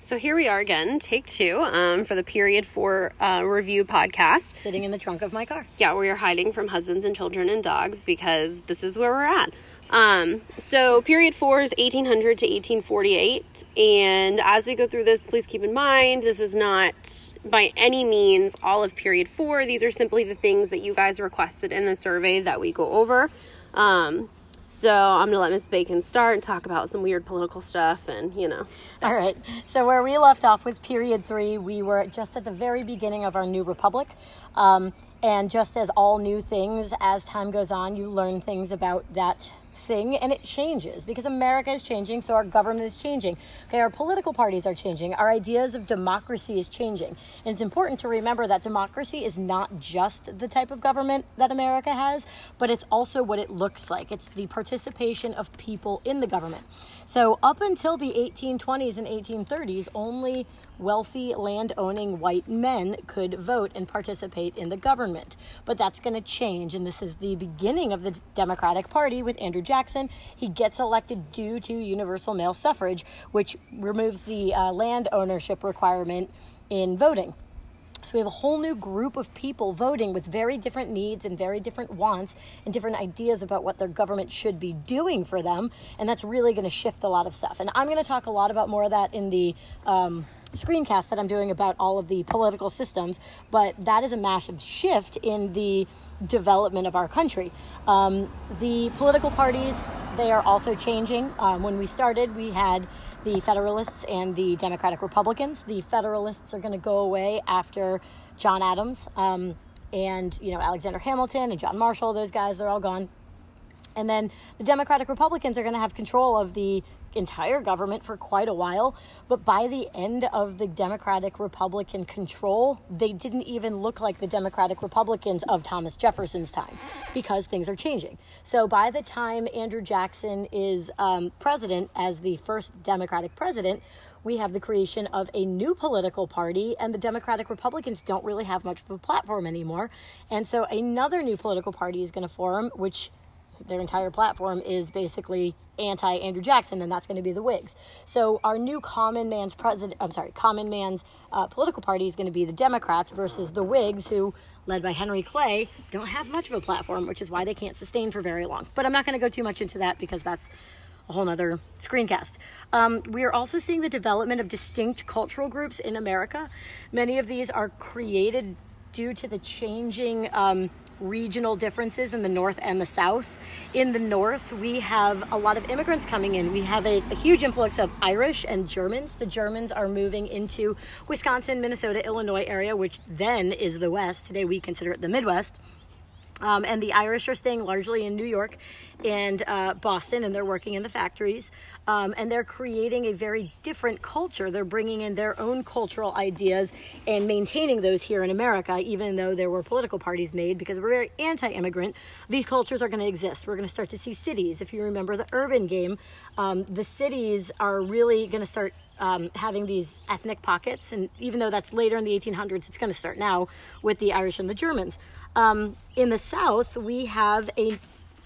So here we are again, take two um, for the period four uh, review podcast. Sitting in the trunk of my car. Yeah, we are hiding from husbands and children and dogs because this is where we're at. Um, so period four is 1800 to 1848. And as we go through this, please keep in mind this is not by any means all of period four. These are simply the things that you guys requested in the survey that we go over. Um, so I'm gonna let Miss Bacon start and talk about some weird political stuff, and you know. All right. So where we left off with period three, we were just at the very beginning of our new republic. Um, and just as all new things, as time goes on, you learn things about that thing and it changes because America is changing, so our government is changing. Okay, our political parties are changing, our ideas of democracy is changing. And it's important to remember that democracy is not just the type of government that America has, but it's also what it looks like. It's the participation of people in the government. So up until the 1820s and 1830s, only wealthy land owning white men could vote and participate in the government. But that's going to change, and this is the beginning of the Democratic Party with Andrew Jackson. He gets elected due to universal male suffrage, which removes the uh, land ownership requirement in voting. So we have a whole new group of people voting with very different needs and very different wants and different ideas about what their government should be doing for them. And that's really going to shift a lot of stuff. And I'm going to talk a lot about more of that in the um, screencast that I'm doing about all of the political systems. But that is a massive shift in the development of our country. Um, the political parties, they are also changing. Um, when we started, we had the Federalists and the Democratic Republicans. The Federalists are going to go away after John Adams um, and you know Alexander Hamilton and John Marshall. Those guys, they're all gone. And then the Democratic Republicans are going to have control of the entire government for quite a while. But by the end of the Democratic Republican control, they didn't even look like the Democratic Republicans of Thomas Jefferson's time because things are changing. So by the time Andrew Jackson is um, president as the first Democratic president, we have the creation of a new political party, and the Democratic Republicans don't really have much of a platform anymore. And so another new political party is going to form, which their entire platform is basically anti Andrew Jackson, and that's going to be the Whigs. So our new common man's president, I'm sorry, common man's uh, political party is going to be the Democrats versus the Whigs, who, led by Henry Clay, don't have much of a platform, which is why they can't sustain for very long. But I'm not going to go too much into that because that's a whole nother screencast. Um, we are also seeing the development of distinct cultural groups in America. Many of these are created due to the changing um, regional differences in the north and the south. In the north, we have a lot of immigrants coming in. We have a, a, huge influx of Irish and Germans. The Germans are moving into Wisconsin, Minnesota, Illinois area, which then is the West. Today we consider it the Midwest. Um, and the Irish are staying largely in New York and uh, Boston, and they're working in the factories. Um, and they're creating a very different culture. They're bringing in their own cultural ideas and maintaining those here in America, even though there were political parties made because we're very anti immigrant. These cultures are going to exist. We're going to start to see cities. If you remember the urban game, um, the cities are really going to start um, having these ethnic pockets. And even though that's later in the 1800s, it's going to start now with the Irish and the Germans. Um, in the South, we have a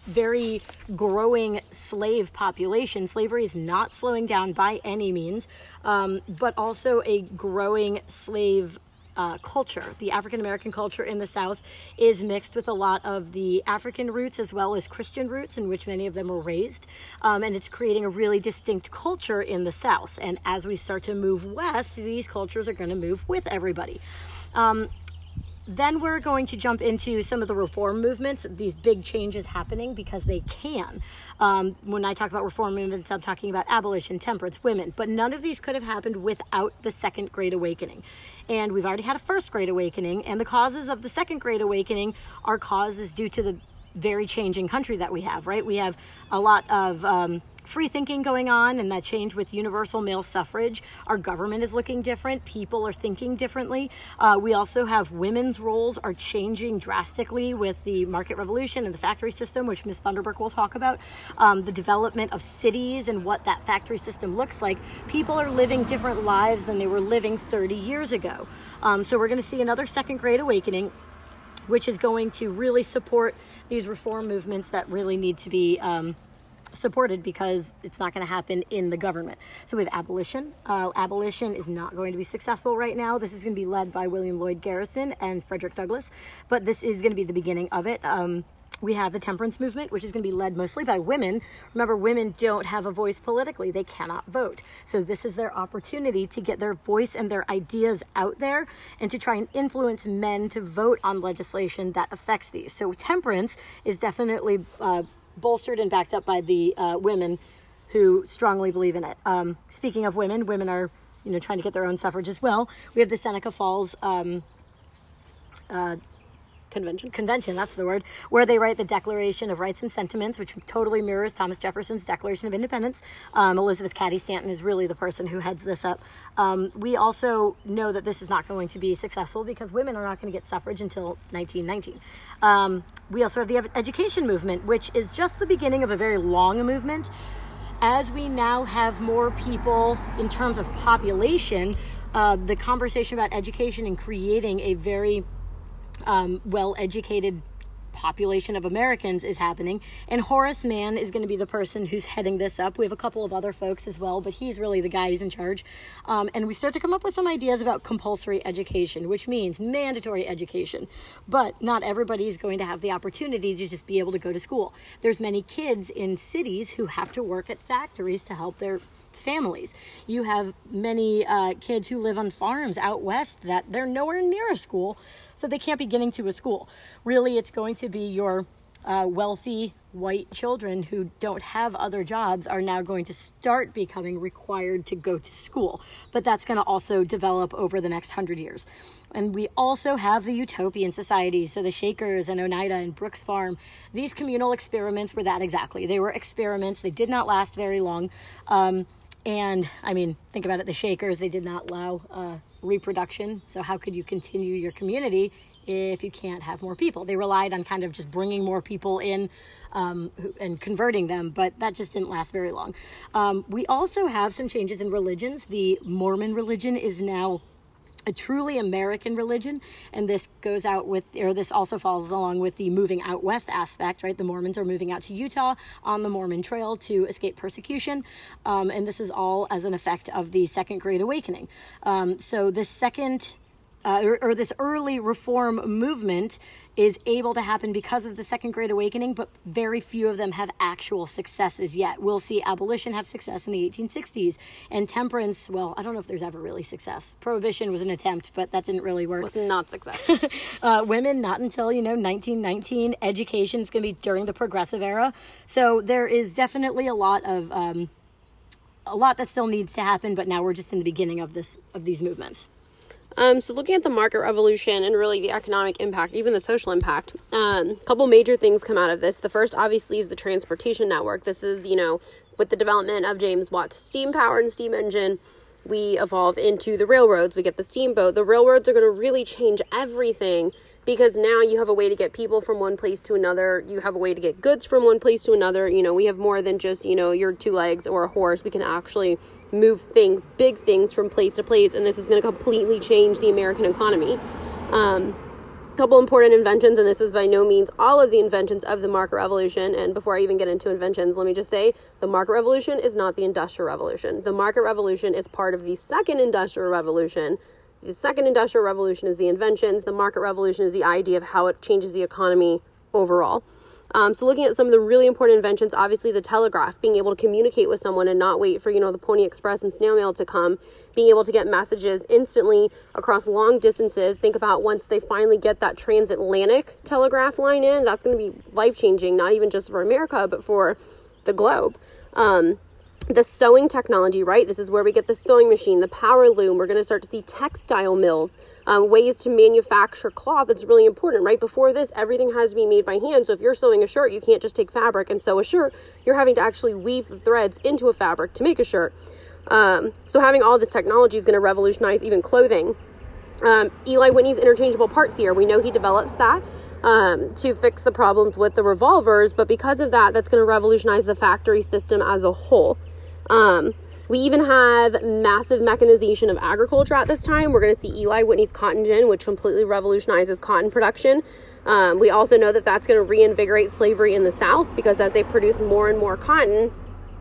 very growing slave population. Slavery is not slowing down by any means, um, but also a growing slave uh, culture. The African American culture in the South is mixed with a lot of the African roots as well as Christian roots, in which many of them were raised. Um, and it's creating a really distinct culture in the South. And as we start to move west, these cultures are going to move with everybody. Um, then we're going to jump into some of the reform movements, these big changes happening because they can. Um, when I talk about reform movements, I'm talking about abolition, temperance, women, but none of these could have happened without the Second Great Awakening. And we've already had a First Great Awakening, and the causes of the Second Great Awakening are causes due to the very changing country that we have, right? We have a lot of um, free thinking going on and that change with universal male suffrage. Our government is looking different. People are thinking differently. Uh, we also have women's roles are changing drastically with the market revolution and the factory system, which Ms. Thunderberg will talk about. Um, the development of cities and what that factory system looks like. People are living different lives than they were living 30 years ago. Um, so we're going to see another second great awakening, which is going to really support these reform movements that really need to be um, supported because it's not going to happen in the government. So we have abolition. Uh, abolition is not going to be successful right now. This is going to be led by William Lloyd Garrison and Frederick Douglass, but this is going to be the beginning of it. Um, we have the temperance movement, which is going to be led mostly by women. Remember, women don't have a voice politically, they cannot vote. So, this is their opportunity to get their voice and their ideas out there and to try and influence men to vote on legislation that affects these. So, temperance is definitely uh, bolstered and backed up by the uh, women who strongly believe in it. Um, speaking of women, women are you know trying to get their own suffrage as well. We have the Seneca Falls. Um, uh, Convention. convention, that's the word, where they write the Declaration of Rights and Sentiments, which totally mirrors Thomas Jefferson's Declaration of Independence. Um, Elizabeth Cady Stanton is really the person who heads this up. Um, we also know that this is not going to be successful because women are not going to get suffrage until 1919. Um, we also have the education movement, which is just the beginning of a very long movement. As we now have more people in terms of population, uh, the conversation about education and creating a very um, well educated population of Americans is happening. And Horace Mann is going to be the person who's heading this up. We have a couple of other folks as well, but he's really the guy who's in charge. Um, and we start to come up with some ideas about compulsory education, which means mandatory education. But not everybody is going to have the opportunity to just be able to go to school. There's many kids in cities who have to work at factories to help their families. You have many uh, kids who live on farms out west that they're nowhere near a school, so they can't be getting to a school. Really, it's going to be your uh, wealthy white children who don't have other jobs are now going to start becoming required to go to school. But that's going to also develop over the next hundred years. And we also have the utopian societies, so the Shakers and Oneida and Brooks Farm. These communal experiments were that exactly. They were experiments, they did not last very long. Um, and I mean, think about it the Shakers, they did not allow uh, reproduction. So, how could you continue your community if you can't have more people? They relied on kind of just bringing more people in um, and converting them, but that just didn't last very long. Um, we also have some changes in religions. The Mormon religion is now a truly American religion, and this goes out with, or this also falls along with the moving out west aspect, right? The Mormons are moving out to Utah on the Mormon Trail to escape persecution, um, and this is all as an effect of the Second Great Awakening. Um, so, this second, uh, or, or this early reform movement is able to happen because of the Second Great Awakening, but very few of them have actual successes yet. We'll see abolition have success in the 1860s, and temperance, well, I don't know if there's ever really success. Prohibition was an attempt, but that didn't really work. Was not success. uh, women, not until, you know, 1919. Education is going to be during the progressive era. So there is definitely a lot of. Um, a lot that still needs to happen, but now we're just in the beginning of this of these movements. Um, so looking at the market revolution and really the economic impact, even the social impact, um, a couple major things come out of this. The first, obviously, is the transportation network. This is, you know, with the development of James Watt's steam power and steam engine, we evolve into the railroads. We get the steamboat. The railroads are going to really change everything because now you have a way to get people from one place to another. You have a way to get goods from one place to another. You know, we have more than just, you know, your two legs or a horse. We can actually move things, big things from place to place, and this is going to completely change the American economy. Um, couple important inventions, and this is by no means all of the inventions of the market revolution. And before I even get into inventions, let me just say the market revolution is not the industrial revolution. The market revolution is part of the second industrial revolution. The second industrial revolution is the inventions, the market revolution is the idea of how it changes the economy overall. Um, so looking at some of the really important inventions, obviously the telegraph, being able to communicate with someone and not wait for, you know, the Pony Express and snail mail to come, being able to get messages instantly across long distances. Think about once they finally get that transatlantic telegraph line in, that's going to be life changing, not even just for America, but for the globe. Um, the sewing technology, right? This is where we get the sewing machine, the power loom. We're going to start to see textile mills, um, ways to manufacture cloth. It's really important, right? Before this, everything has to be made by hand. So if you're sewing a shirt, you can't just take fabric and sew a shirt. You're having to actually weave the threads into a fabric to make a shirt. Um, so having all this technology is going to revolutionize even clothing. Um, Eli Whitney's interchangeable parts here. We know he develops that um, to fix the problems with the revolvers, but because of that, that's going to revolutionize the factory system as a whole. Um, we even have massive mechanization of agriculture at this time. We're going to see Eli Whitney's cotton gin, which completely revolutionizes cotton production. Um, we also know that that's going to reinvigorate slavery in the South because as they produce more and more cotton,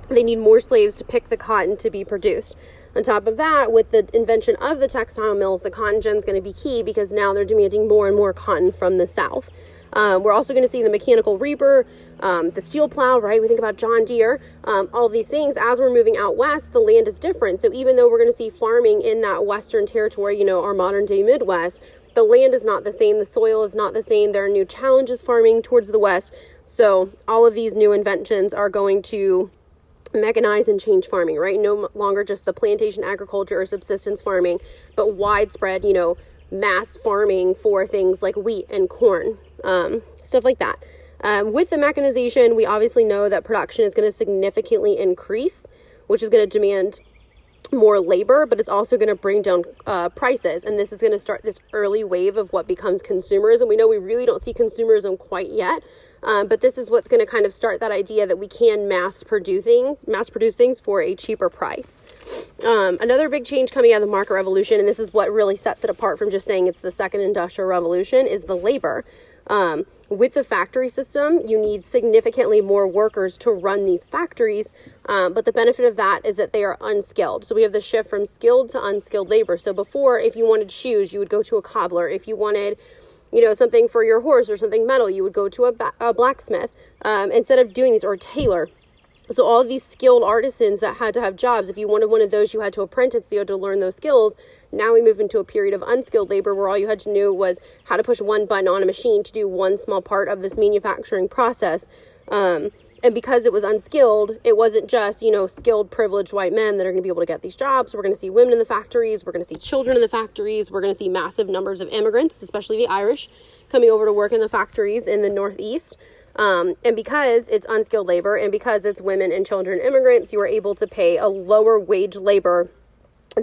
they need more slaves to pick the cotton to be produced. On top of that, with the invention of the textile mills, the cotton gin is going to be key because now they're demanding more and more cotton from the South. Um, we're also going to see the mechanical reaper, um, the steel plow, right? We think about John Deere, um, all these things. As we're moving out west, the land is different. So even though we're going to see farming in that western territory, you know, our modern day Midwest, the land is not the same. The soil is not the same. There are new challenges farming towards the west. So all of these new inventions are going to mechanize and change farming, right? No longer just the plantation agriculture or subsistence farming, but widespread, you know, mass farming for things like wheat and corn, um, stuff like that. Um, with the mechanization, we obviously know that production is going to significantly increase, which is going to demand more labor, but it's also going to bring down uh, prices. And this is going to start this early wave of what becomes consumerism. We know we really don't see consumerism quite yet, um, but this is what's going to kind of start that idea that we can mass produce things, mass produce things for a cheaper price. Um, another big change coming out of the market revolution, and this is what really sets it apart from just saying it's the second industrial revolution, is the labor. Um, with the factory system, you need significantly more workers to run these factories. Um, but the benefit of that is that they are unskilled. So we have the shift from skilled to unskilled labor. So before, if you wanted shoes, you would go to a cobbler. If you wanted you know, something for your horse or something metal, you would go to a, ba- a blacksmith um, instead of doing these or a tailor. So all these skilled artisans that had to have jobs, if you wanted one of those, you had to apprentice, you had to learn those skills. Now we move into a period of unskilled labor where all you had to know was how to push one button on a machine to do one small part of this manufacturing process. Um, and because it was unskilled, it wasn't just, you know, skilled, privileged white men that are going to be able to get these jobs. We're going to see women in the factories. We're going to see children in the factories. We're going to see massive numbers of immigrants, especially the Irish, coming over to work in the factories in the Northeast. Um, and because it's unskilled labor and because it's women and children immigrants, you are able to pay a lower wage labor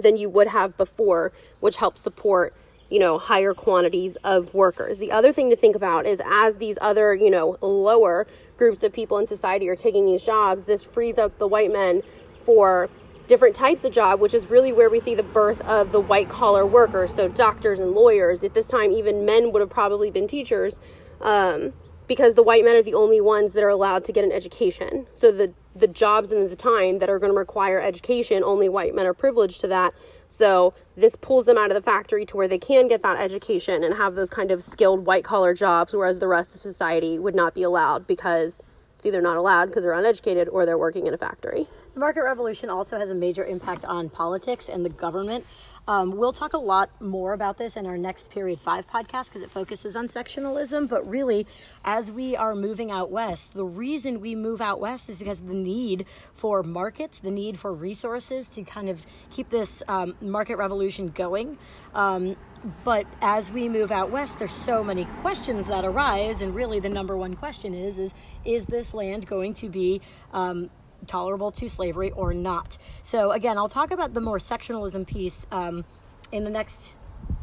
than you would have before, which helps support you know, higher quantities of workers. The other thing to think about is as these other, you know, lower groups of people in society are taking these jobs, this frees up the white men for different types of job, which is really where we see the birth of the white collar workers. So doctors and lawyers. At this time, even men would have probably been teachers, um, because the white men are the only ones that are allowed to get an education. So the the jobs and the time that are going to require education, only white men are privileged to that. So this pulls them out of the factory to where they can get that education and have those kind of skilled white collar jobs, whereas the rest of society would not be allowed because it's either not allowed because they're uneducated or they're working in a factory. The market revolution also has a major impact on politics and the government. Um, we'll talk a lot more about this in our next Period 5 podcast because it focuses on sectionalism. But really, as we are moving out west, the reason we move out west is because the need for markets, the need for resources to kind of keep this um, market revolution going. Um, but as we move out west, there's so many questions that arise, and really the number one question is: is is this land going to be um, tolerable to slavery or not. So, again, I'll talk about the more sectionalism piece um, in the next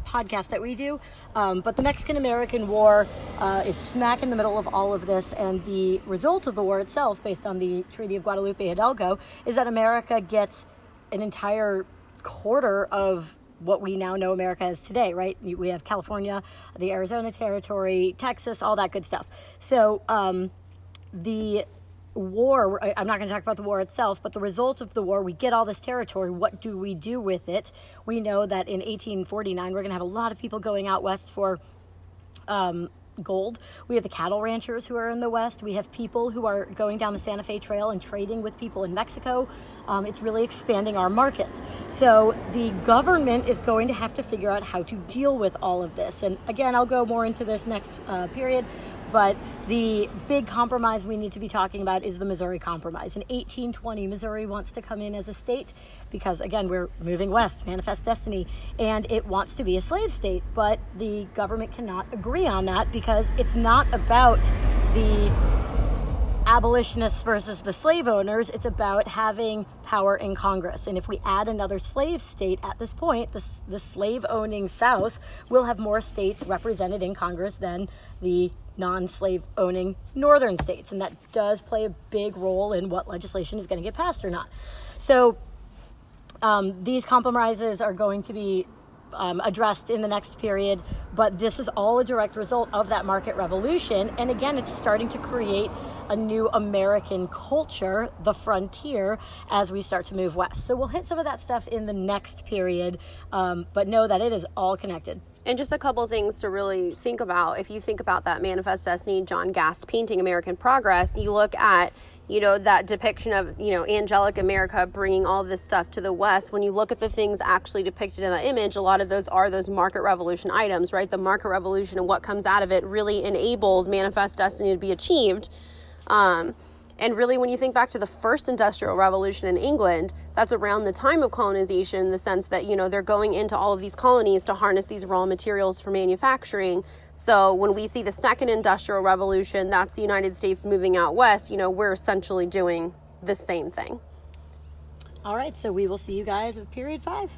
podcast that we do. Um, but the Mexican American War uh, is smack in the middle of all of this, and the result of the war itself, based on the Treaty of Guadalupe Hidalgo, is that America gets an entire quarter of what we now know America as today, right? We have California, the Arizona Territory, Texas, all that good stuff. So, um, the war i'm not going to talk about the war itself but the result of the war we get all this territory. What do we do with it? We know that in 1849 we're going to have a lot of people going out west for um, gold. We have the cattle ranchers who are in the west. We have people who are going down the santa fe trail and trading with people in mexico. Um, it's really expanding our markets. So the government is going to have to figure out how to deal with all of this. And again i'll go more into this next uh, period but the big compromise we need to be talking about is the Missouri Compromise. In 1820, Missouri wants to come in as a state because, again, we're moving west, manifest destiny, and it wants to be a slave state, but the government cannot agree on that because it's not about the abolitionists versus the slave owners, it's about having power in Congress. And if we add another slave state at this point, the, the slave owning South will have more states represented in Congress than the non slave owning northern states. And that does play a big role in what legislation is going to get passed or not. So um, these compromises are going to be um, addressed in the next period, but this is all a direct result of that market revolution. And again, it's starting to create a new American culture, the frontier, as we start to move west. So we'll hit some of that stuff in the next period, um, but know that it is all connected. And just a couple things to really think about. If you think about that Manifest Destiny, John Gast painting American Progress, you look at you know that depiction of you know angelic america bringing all this stuff to the west when you look at the things actually depicted in that image a lot of those are those market revolution items right the market revolution and what comes out of it really enables manifest destiny to be achieved um, and really, when you think back to the first industrial revolution in England, that's around the time of colonization in the sense that, you know, they're going into all of these colonies to harness these raw materials for manufacturing. So when we see the second industrial revolution, that's the United States moving out west, you know, we're essentially doing the same thing. All right, so we will see you guys of period five.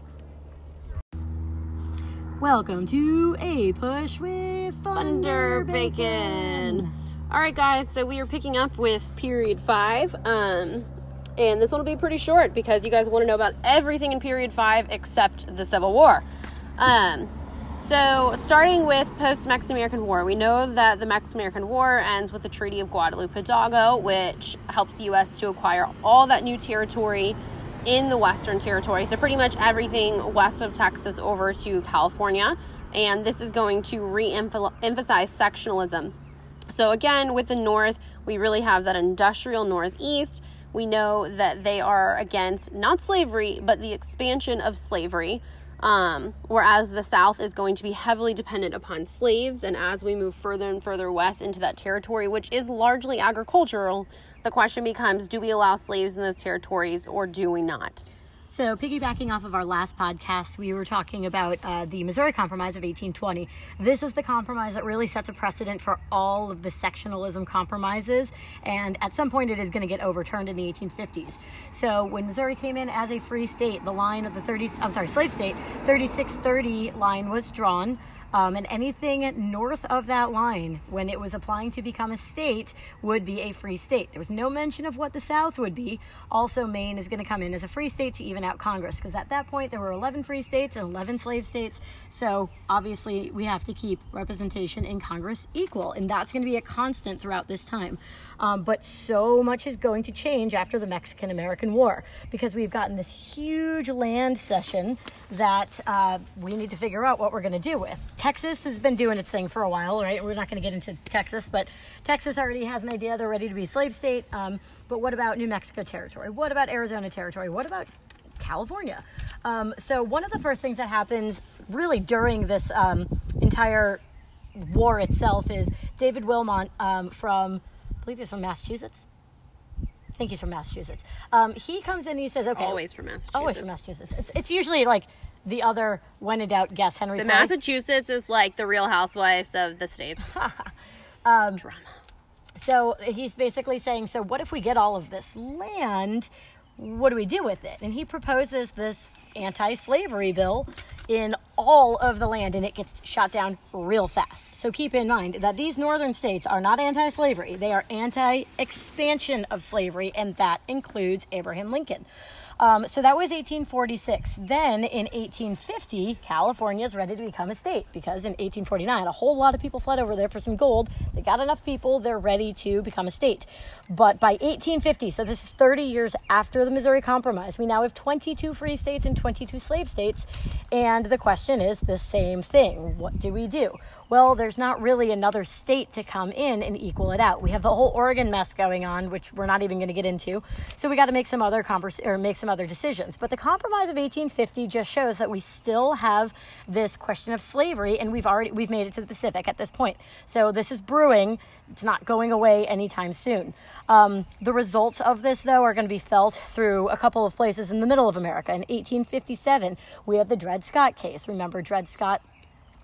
Welcome to APUSH with Thunder, Thunder Bacon. Bacon. All right, guys, so we are picking up with period five. Um, and this one will be pretty short because you guys want to know about everything in period five except the Civil War. Um, so, starting with post Mexican American War, we know that the Mexican American War ends with the Treaty of Guadalupe Hidalgo, which helps the U.S. to acquire all that new territory in the Western Territory. So, pretty much everything west of Texas over to California. And this is going to re emphasize sectionalism so, again, with the North, we really have that industrial Northeast. We know that they are against not slavery, but the expansion of slavery. Um, whereas the South is going to be heavily dependent upon slaves. And as we move further and further west into that territory, which is largely agricultural, the question becomes do we allow slaves in those territories or do we not? So, piggybacking off of our last podcast, we were talking about uh, the Missouri Compromise of 1820. This is the compromise that really sets a precedent for all of the sectionalism compromises, and at some point it is going to get overturned in the 1850s. So, when Missouri came in as a free state, the line of the 30, I'm sorry, slave state, 3630 line was drawn. Um, and anything north of that line, when it was applying to become a state, would be a free state. There was no mention of what the South would be. Also, Maine is going to come in as a free state to even out Congress, because at that point there were 11 free states and 11 slave states. So obviously, we have to keep representation in Congress equal, and that's going to be a constant throughout this time. Um, but so much is going to change after the Mexican American War because we've gotten this huge land cession that uh, we need to figure out what we're going to do with. Texas has been doing its thing for a while, right? We're not going to get into Texas, but Texas already has an idea. They're ready to be slave state. Um, but what about New Mexico territory? What about Arizona territory? What about California? Um, so, one of the first things that happens really during this um, entire war itself is David Wilmot um, from believe he's from Massachusetts. I think he's from Massachusetts. Um, he comes in and he says, okay. Always from Massachusetts. Always from Massachusetts. It's, it's usually like the other, when in doubt, guess Henry The Clay. Massachusetts is like the real housewives of the states. um, Drama. So he's basically saying, so what if we get all of this land? What do we do with it? And he proposes this anti slavery bill in all of the land and it gets shot down real fast. So keep in mind that these northern states are not anti slavery, they are anti expansion of slavery, and that includes Abraham Lincoln. Um, so that was 1846. Then in 1850, California is ready to become a state because in 1849, a whole lot of people fled over there for some gold. They got enough people, they're ready to become a state. But by 1850, so this is 30 years after the Missouri Compromise, we now have 22 free states and 22 slave states. And the question is the same thing what do we do? Well, there's not really another state to come in and equal it out. We have the whole Oregon mess going on, which we're not even going to get into. So we got to make some other convers- or make some other decisions. But the Compromise of 1850 just shows that we still have this question of slavery, and we've already we've made it to the Pacific at this point. So this is brewing. It's not going away anytime soon. Um, the results of this, though, are going to be felt through a couple of places in the middle of America. In 1857, we have the Dred Scott case. Remember, Dred Scott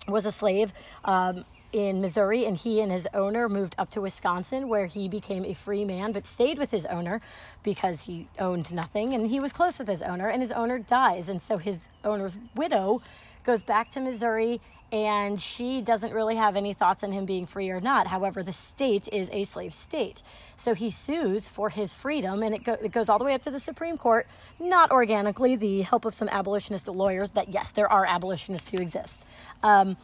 was a slave um, in Missouri, and he and his owner moved up to Wisconsin, where he became a free man, but stayed with his owner because he owned nothing, and he was close with his owner, and his owner dies, and so his owner's widow goes back to Missouri and she doesn't really have any thoughts on him being free or not. However, the state is a slave state. So he sues for his freedom, and it, go- it, goes all the way up to the Supreme Court, not organically, the help of some abolitionist lawyers that, yes, there are abolitionists who exist. Um,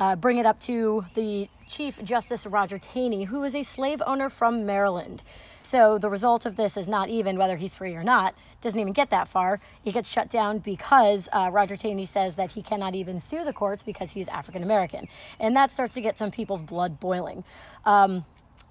uh, bring it up to the Chief Justice Roger Taney, who is a slave owner from Maryland. So the result of this is not even whether he's free or not. Doesn't even get that far. He gets shut down because uh, Roger Taney says that he cannot even sue the courts because he's African American, and that starts to get some people's blood boiling. Um,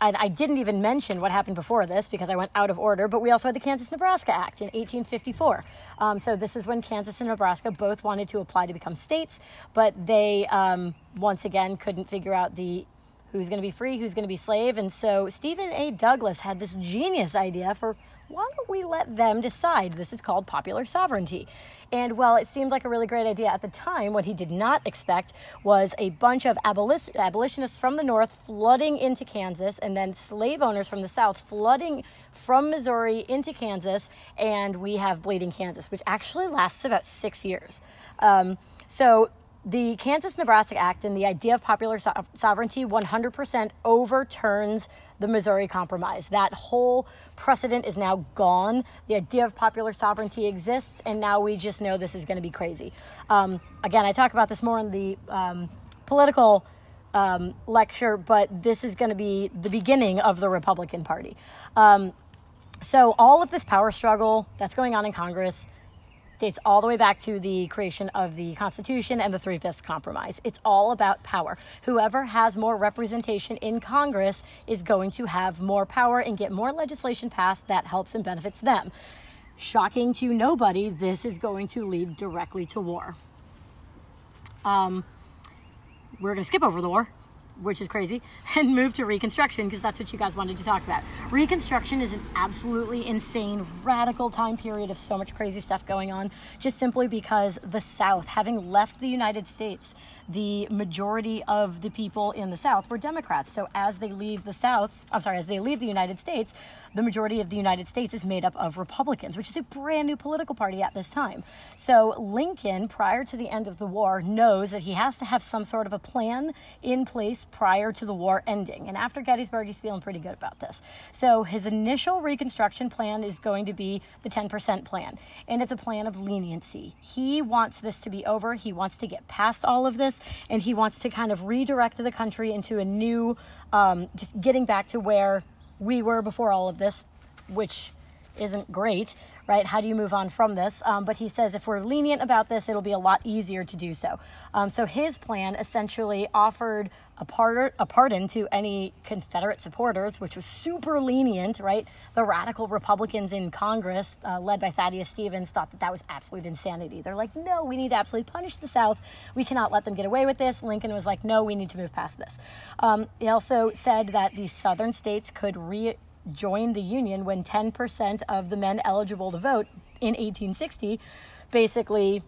I, I didn't even mention what happened before this because I went out of order, but we also had the Kansas Nebraska Act in 1854. Um, so, this is when Kansas and Nebraska both wanted to apply to become states, but they um, once again couldn't figure out the who's going to be free, who's going to be slave. And so Stephen A. Douglas had this genius idea for why don't we let them decide? This is called popular sovereignty. And while it seemed like a really great idea at the time, what he did not expect was a bunch of abolitionists from the north flooding into Kansas and then slave owners from the south flooding from Missouri into Kansas. And we have Bleeding Kansas, which actually lasts about six years. Um, so the Kansas Nebraska Act and the idea of popular so- sovereignty 100% overturns the Missouri Compromise. That whole precedent is now gone. The idea of popular sovereignty exists, and now we just know this is going to be crazy. Um, again, I talk about this more in the um, political um, lecture, but this is going to be the beginning of the Republican Party. Um, so, all of this power struggle that's going on in Congress dates all the way back to the creation of the Constitution and the Three Fifths Compromise. It's all about power. Whoever has more representation in Congress is going to have more power and get more legislation passed that helps and benefits them. Shocking to nobody, this is going to lead directly to war. Um, we're going to skip over the war which is crazy, and move to Reconstruction because that's what you guys wanted to talk about. Reconstruction is an absolutely insane, radical time period of so much crazy stuff going on, just simply because the South, having left the United States, the majority of the people in the South were Democrats. So as they leave the South, I'm sorry, as they leave the United States, the majority of the United States is made up of Republicans, which is a brand new political party at this time. So Lincoln, prior to the end of the war, knows that he has to have some sort of a plan in place prior to the war ending. And after Gettysburg, he's feeling pretty good about this. So his initial Reconstruction plan is going to be the 10% plan, and it's a plan of leniency. He wants this to be over. He wants to get past all of this, and he wants to kind of redirect the country into a new, um, just getting back to where we were before all of this, which isn't great, right? How do you move on from this? Um, but he says if we're lenient about this, it'll be a lot easier to do so. Um, so his plan essentially offered a, a pardon to any Confederate supporters, which was super lenient, right? The radical Republicans in Congress, uh, led by Thaddeus Stevens, thought that that was absolute insanity. They're like, no, we need to absolutely punish the South. We cannot let them get away with this. Lincoln was like, no, we need to move past this. Um, he also said that the southern states could re join the Union when 10% of the men eligible to vote in 1860 basically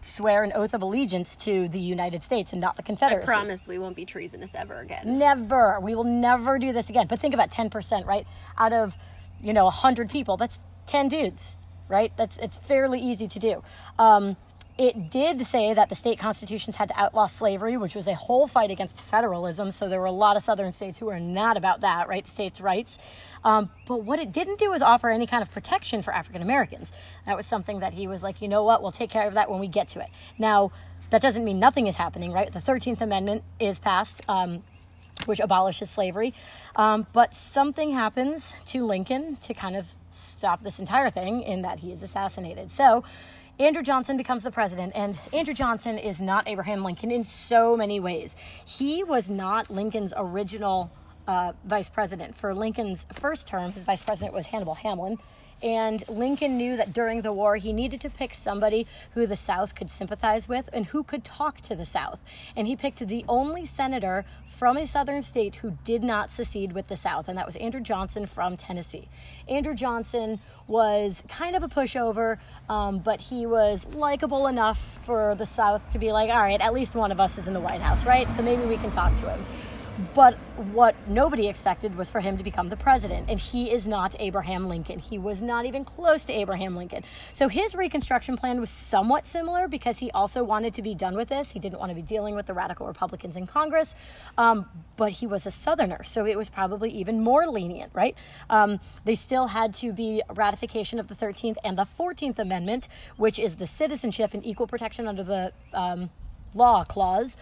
swear an oath of allegiance to the United States and not the Confederacy. I promise we won't be treasonous ever again. Never. We will never do this again. But think about 10%, right? Out of, you know, 100 people, that's 10 dudes, right? That's it's fairly easy to do. Um, it did say that the state constitutions had to outlaw slavery, which was a whole fight against federalism. So there were a lot of southern states who were not about that, right? States' rights. Um, but what it didn't do was offer any kind of protection for African Americans. That was something that he was like, you know what, we'll take care of that when we get to it. Now, that doesn't mean nothing is happening, right? The 13th Amendment is passed. Um, which abolishes slavery. Um, but something happens to Lincoln to kind of stop this entire thing in that he is assassinated. So Andrew Johnson becomes the president, and Andrew Johnson is not Abraham Lincoln in so many ways. He was not Lincoln's original uh, vice president. For Lincoln's first term, his vice president was Hannibal Hamlin. And Lincoln knew that during the war, he needed to pick somebody who the South could sympathize with and who could talk to the South. And he picked the only senator from a southern state who did not secede with the South, and that was Andrew Johnson from Tennessee. Andrew Johnson was kind of a pushover, um, but he was likable enough for the South to be like, all right, at least one of us is in the White House, right? So maybe we can talk to him. But what nobody expected was for him to become the president. And he is not Abraham Lincoln. He was not even close to Abraham Lincoln. So his Reconstruction plan was somewhat similar because he also wanted to be done with this. He didn't want to be dealing with the radical Republicans in Congress. Um, but he was a Southerner. So it was probably even more lenient, right? Um, they still had to be ratification of the 13th and the 14th Amendment, which is the citizenship and equal protection under the um, law clause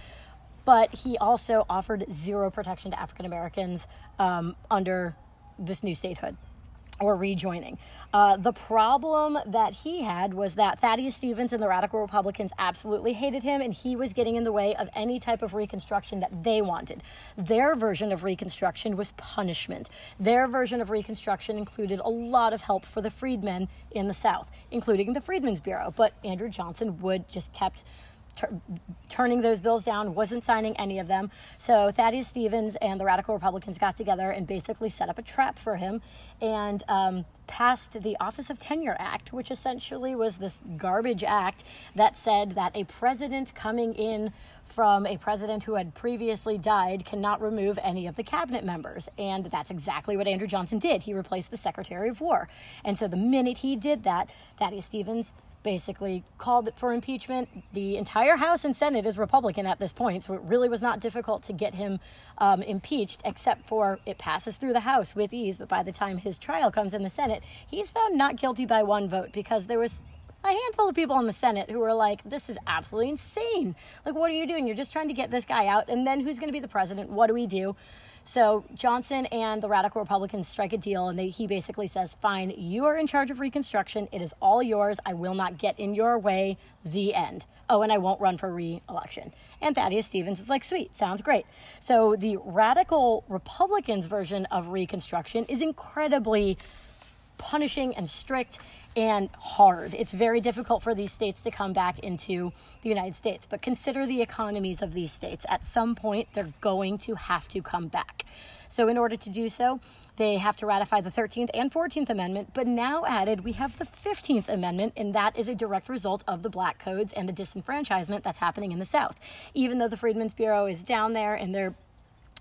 but he also offered zero protection to African Americans um, under this new statehood or rejoining. Uh, the problem that he had was that Thaddeus Stevens and the radical Republicans absolutely hated him, and he was getting in the way of any type of Reconstruction that they wanted. Their version of Reconstruction was punishment. Their version of Reconstruction included a lot of help for the freedmen in the South, including the Freedmen's Bureau. But Andrew Johnson would just kept turning those bills down, wasn't signing any of them. So Thaddeus Stevens and the radical Republicans got together and basically set up a trap for him and um, passed the Office of Tenure Act, which essentially was this garbage act that said that a president coming in from a president who had previously died cannot remove any of the cabinet members. And that's exactly what Andrew Johnson did. He replaced the Secretary of War. And so the minute he did that, Thaddeus Stevens basically called for impeachment. The entire House and Senate is Republican at this point, so it really was not difficult to get him um, impeached, except for it passes through the House with ease. But by the time his trial comes in the Senate, he's found not guilty by one vote because there was a handful of people in the Senate who were like, this is absolutely insane. Like, what are you doing? You're just trying to get this guy out, and then who's going to be the president? What do we do? So Johnson and the radical Republicans strike a deal, and they, he basically says, Fine, you are in charge of Reconstruction. It is all yours. I will not get in your way. The end. Oh, and I won't run for re election. And Thaddeus Stevens is like, Sweet, sounds great. So the radical Republicans' version of Reconstruction is incredibly punishing and strict and hard. It's very difficult for these states to come back into the United States. But consider the economies of these states. At some point, they're going to have to come back. So, in order to do so, they have to ratify the 13th and 14th Amendment. But now added, we have the 15th Amendment, and that is a direct result of the Black Codes and the disenfranchisement that's happening in the South. Even though the Freedmen's Bureau is down there and they're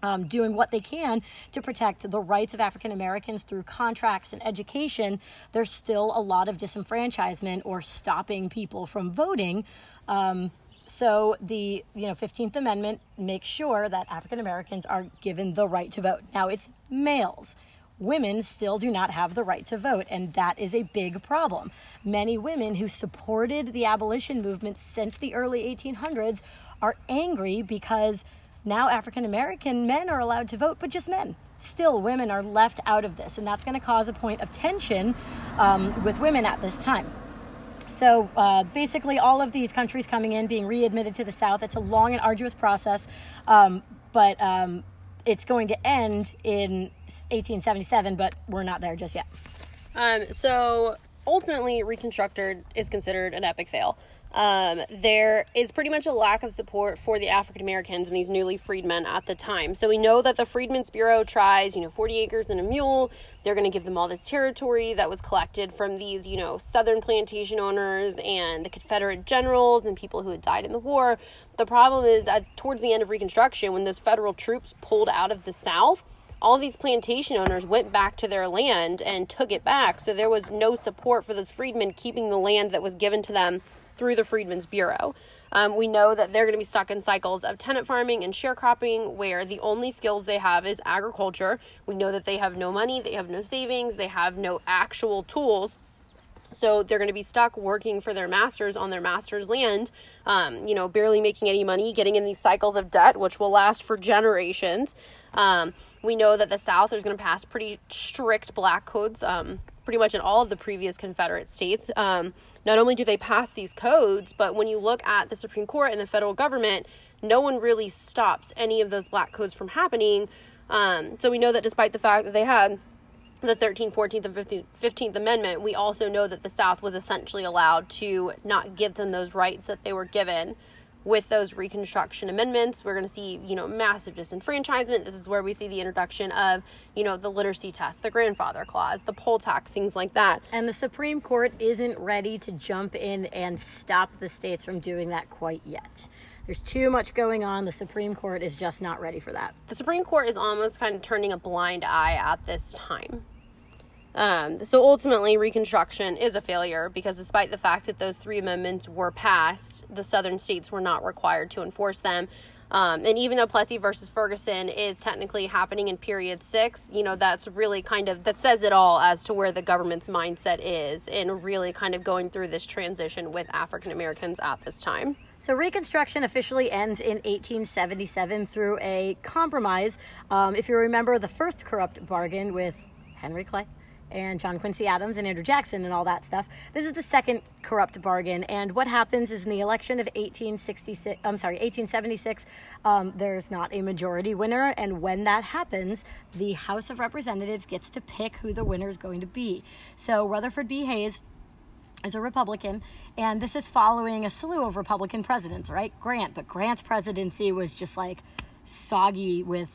um, doing what they can to protect the rights of African Americans through contracts and education, there's still a lot of disenfranchisement or stopping people from voting. Um, so the you know 15th Amendment makes sure that African Americans are given the right to vote. Now it's males. Women still do not have the right to vote, and that is a big problem. Many women who supported the abolition movement since the early 1800s are angry because now, African American men are allowed to vote, but just men. Still, women are left out of this, and that's going to cause a point of tension um, with women at this time. So uh, basically, all of these countries coming in, being readmitted to the South, it's a long and arduous process, um, but um, it's going to end in 1877, but we're not there just yet. Um, so ultimately, Reconstructed is considered an epic fail um, there is pretty much a lack of support for the African Americans and these newly freed men at the time. So we know that the Freedmen's Bureau tries, you know, 40 acres and a mule. They're going to give them all this territory that was collected from these, you know, Southern plantation owners and the Confederate generals and people who had died in the war. The problem is, at, towards the end of Reconstruction, when those federal troops pulled out of the South, all these plantation owners went back to their land and took it back. So there was no support for those freedmen keeping the land that was given to them through the Freedmen's Bureau. Um, we know that they're going to be stuck in cycles of tenant farming and sharecropping where the only skills they have is agriculture. We know that they have no money, they have no savings, they have no actual tools. So they're going to be stuck working for their masters on their master's land, um, you know, barely making any money, getting in these cycles of debt, which will last for generations. Um, we know that the South is going to pass pretty strict black codes um, pretty much in all of the previous Confederate states. Um, not only do they pass these codes, but when you look at the Supreme Court and the federal government, no one really stops any of those black codes from happening. Um, so we know that despite the fact that they had the 13th, 14th, and 15th, 15th Amendment, we also know that the South was essentially allowed to not give them those rights that they were given with those Reconstruction amendments. We're going to see, you know, massive disenfranchisement. This is where we see the introduction of, you know, the literacy test, the grandfather clause, the poll tax, things like that. And the Supreme Court isn't ready to jump in and stop the states from doing that quite yet. There's too much going on. The Supreme Court is just not ready for that. The Supreme Court is almost kind of turning a blind eye at this time. Um, so ultimately, Reconstruction is a failure because despite the fact that those three amendments were passed, the southern states were not required to enforce them. Um, and even though Plessy versus Ferguson is technically happening in period six, you know, that's really kind of, that says it all as to where the government's mindset is in really kind of going through this transition with African Americans at this time. So Reconstruction officially ends in 1877 through a compromise. Um, if you remember the first corrupt bargain with Henry Clay and John Quincy Adams and Andrew Jackson and all that stuff. This is the second corrupt bargain. And what happens is in the election of 1866, I'm sorry, 1876, um, there's not a majority winner. And when that happens, the House of Representatives gets to pick who the winner is going to be. So Rutherford B. Hayes is a Republican, and this is following a slew of Republican presidents, right? Grant, but Grant's presidency was just like soggy with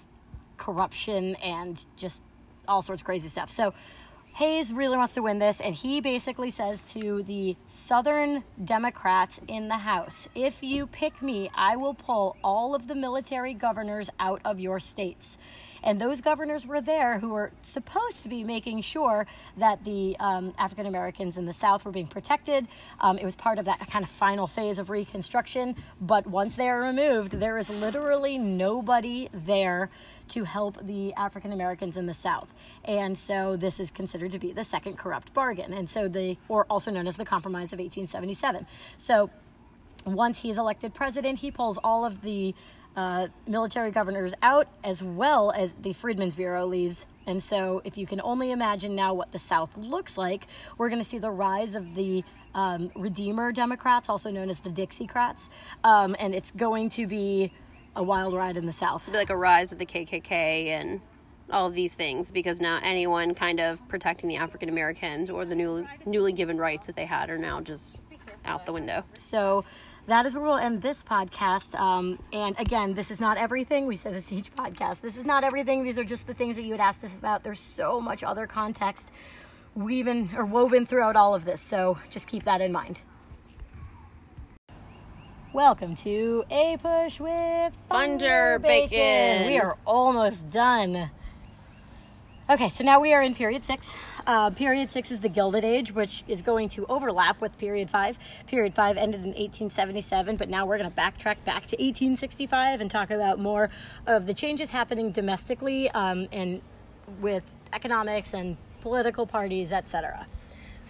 corruption and just all sorts of crazy stuff. So Hayes really wants to win this, and he basically says to the Southern Democrats in the House if you pick me, I will pull all of the military governors out of your states. And those governors were there who were supposed to be making sure that the um, African Americans in the South were being protected. Um, it was part of that kind of final phase of Reconstruction. But once they are removed, there is literally nobody there to help the African Americans in the South. And so this is considered to be the second corrupt bargain. And so the, or also known as the Compromise of 1877. So once he's elected president, he pulls all of the uh, military governors out as well as the Freedmen's Bureau leaves. And so, if you can only imagine now what the South looks like, we're going to see the rise of the um, Redeemer Democrats, also known as the Dixiecrats. Um, and it's going to be a wild ride in the South. Like a rise of the KKK and all of these things because now anyone kind of protecting the African Americans or the newly newly given rights that they had are now just out the window. So that is where we'll end this podcast. Um, and again, this is not everything. We said this each podcast. This is not everything. These are just the things that you had asked us about. There's so much other context weaving or woven throughout all of this. So just keep that in mind. Welcome to APUSH with Thunder Bacon. We are almost done. Okay, so now we are in period six. Uh, period six is the Gilded Age, which is going to overlap with period five. Period five ended in 1877, but now we're going to backtrack back to 1865 and talk about more of the changes happening domestically um, and with economics and political parties, etc.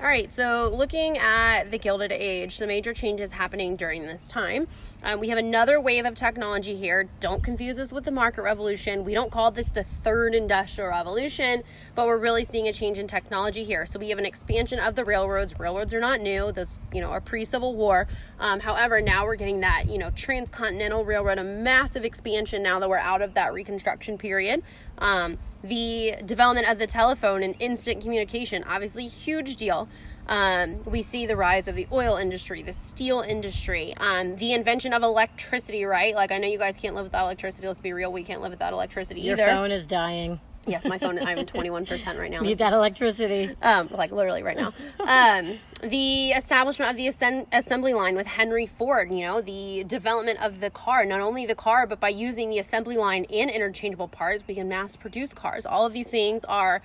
All right, so looking at the Gilded Age, the major changes happening during this time. Um, we have another wave of technology here. Don't confuse us with the market revolution. We don't call this the third industrial revolution, but we're really seeing a change in technology here. So we have an expansion of the railroads. Railroads are not new; those you know are pre-Civil War. Um, however, now we're getting that you know transcontinental railroad, a massive expansion now that we're out of that Reconstruction period. Um, the development of the telephone and instant communication, obviously, huge deal. Um, we see the rise of the oil industry, the steel industry, um, the invention of electricity, right? Like, I know you guys can't live without electricity. Let's be real, we can't live without electricity Your either. Your phone is dying. Yes, my phone. I'm 21% right now. Need that electricity. Um, like literally right now. Um, the establishment of the ascend- assembly line with Henry Ford. You know, the development of the car. Not only the car, but by using the assembly line and interchangeable parts, we can mass produce cars. All of these things are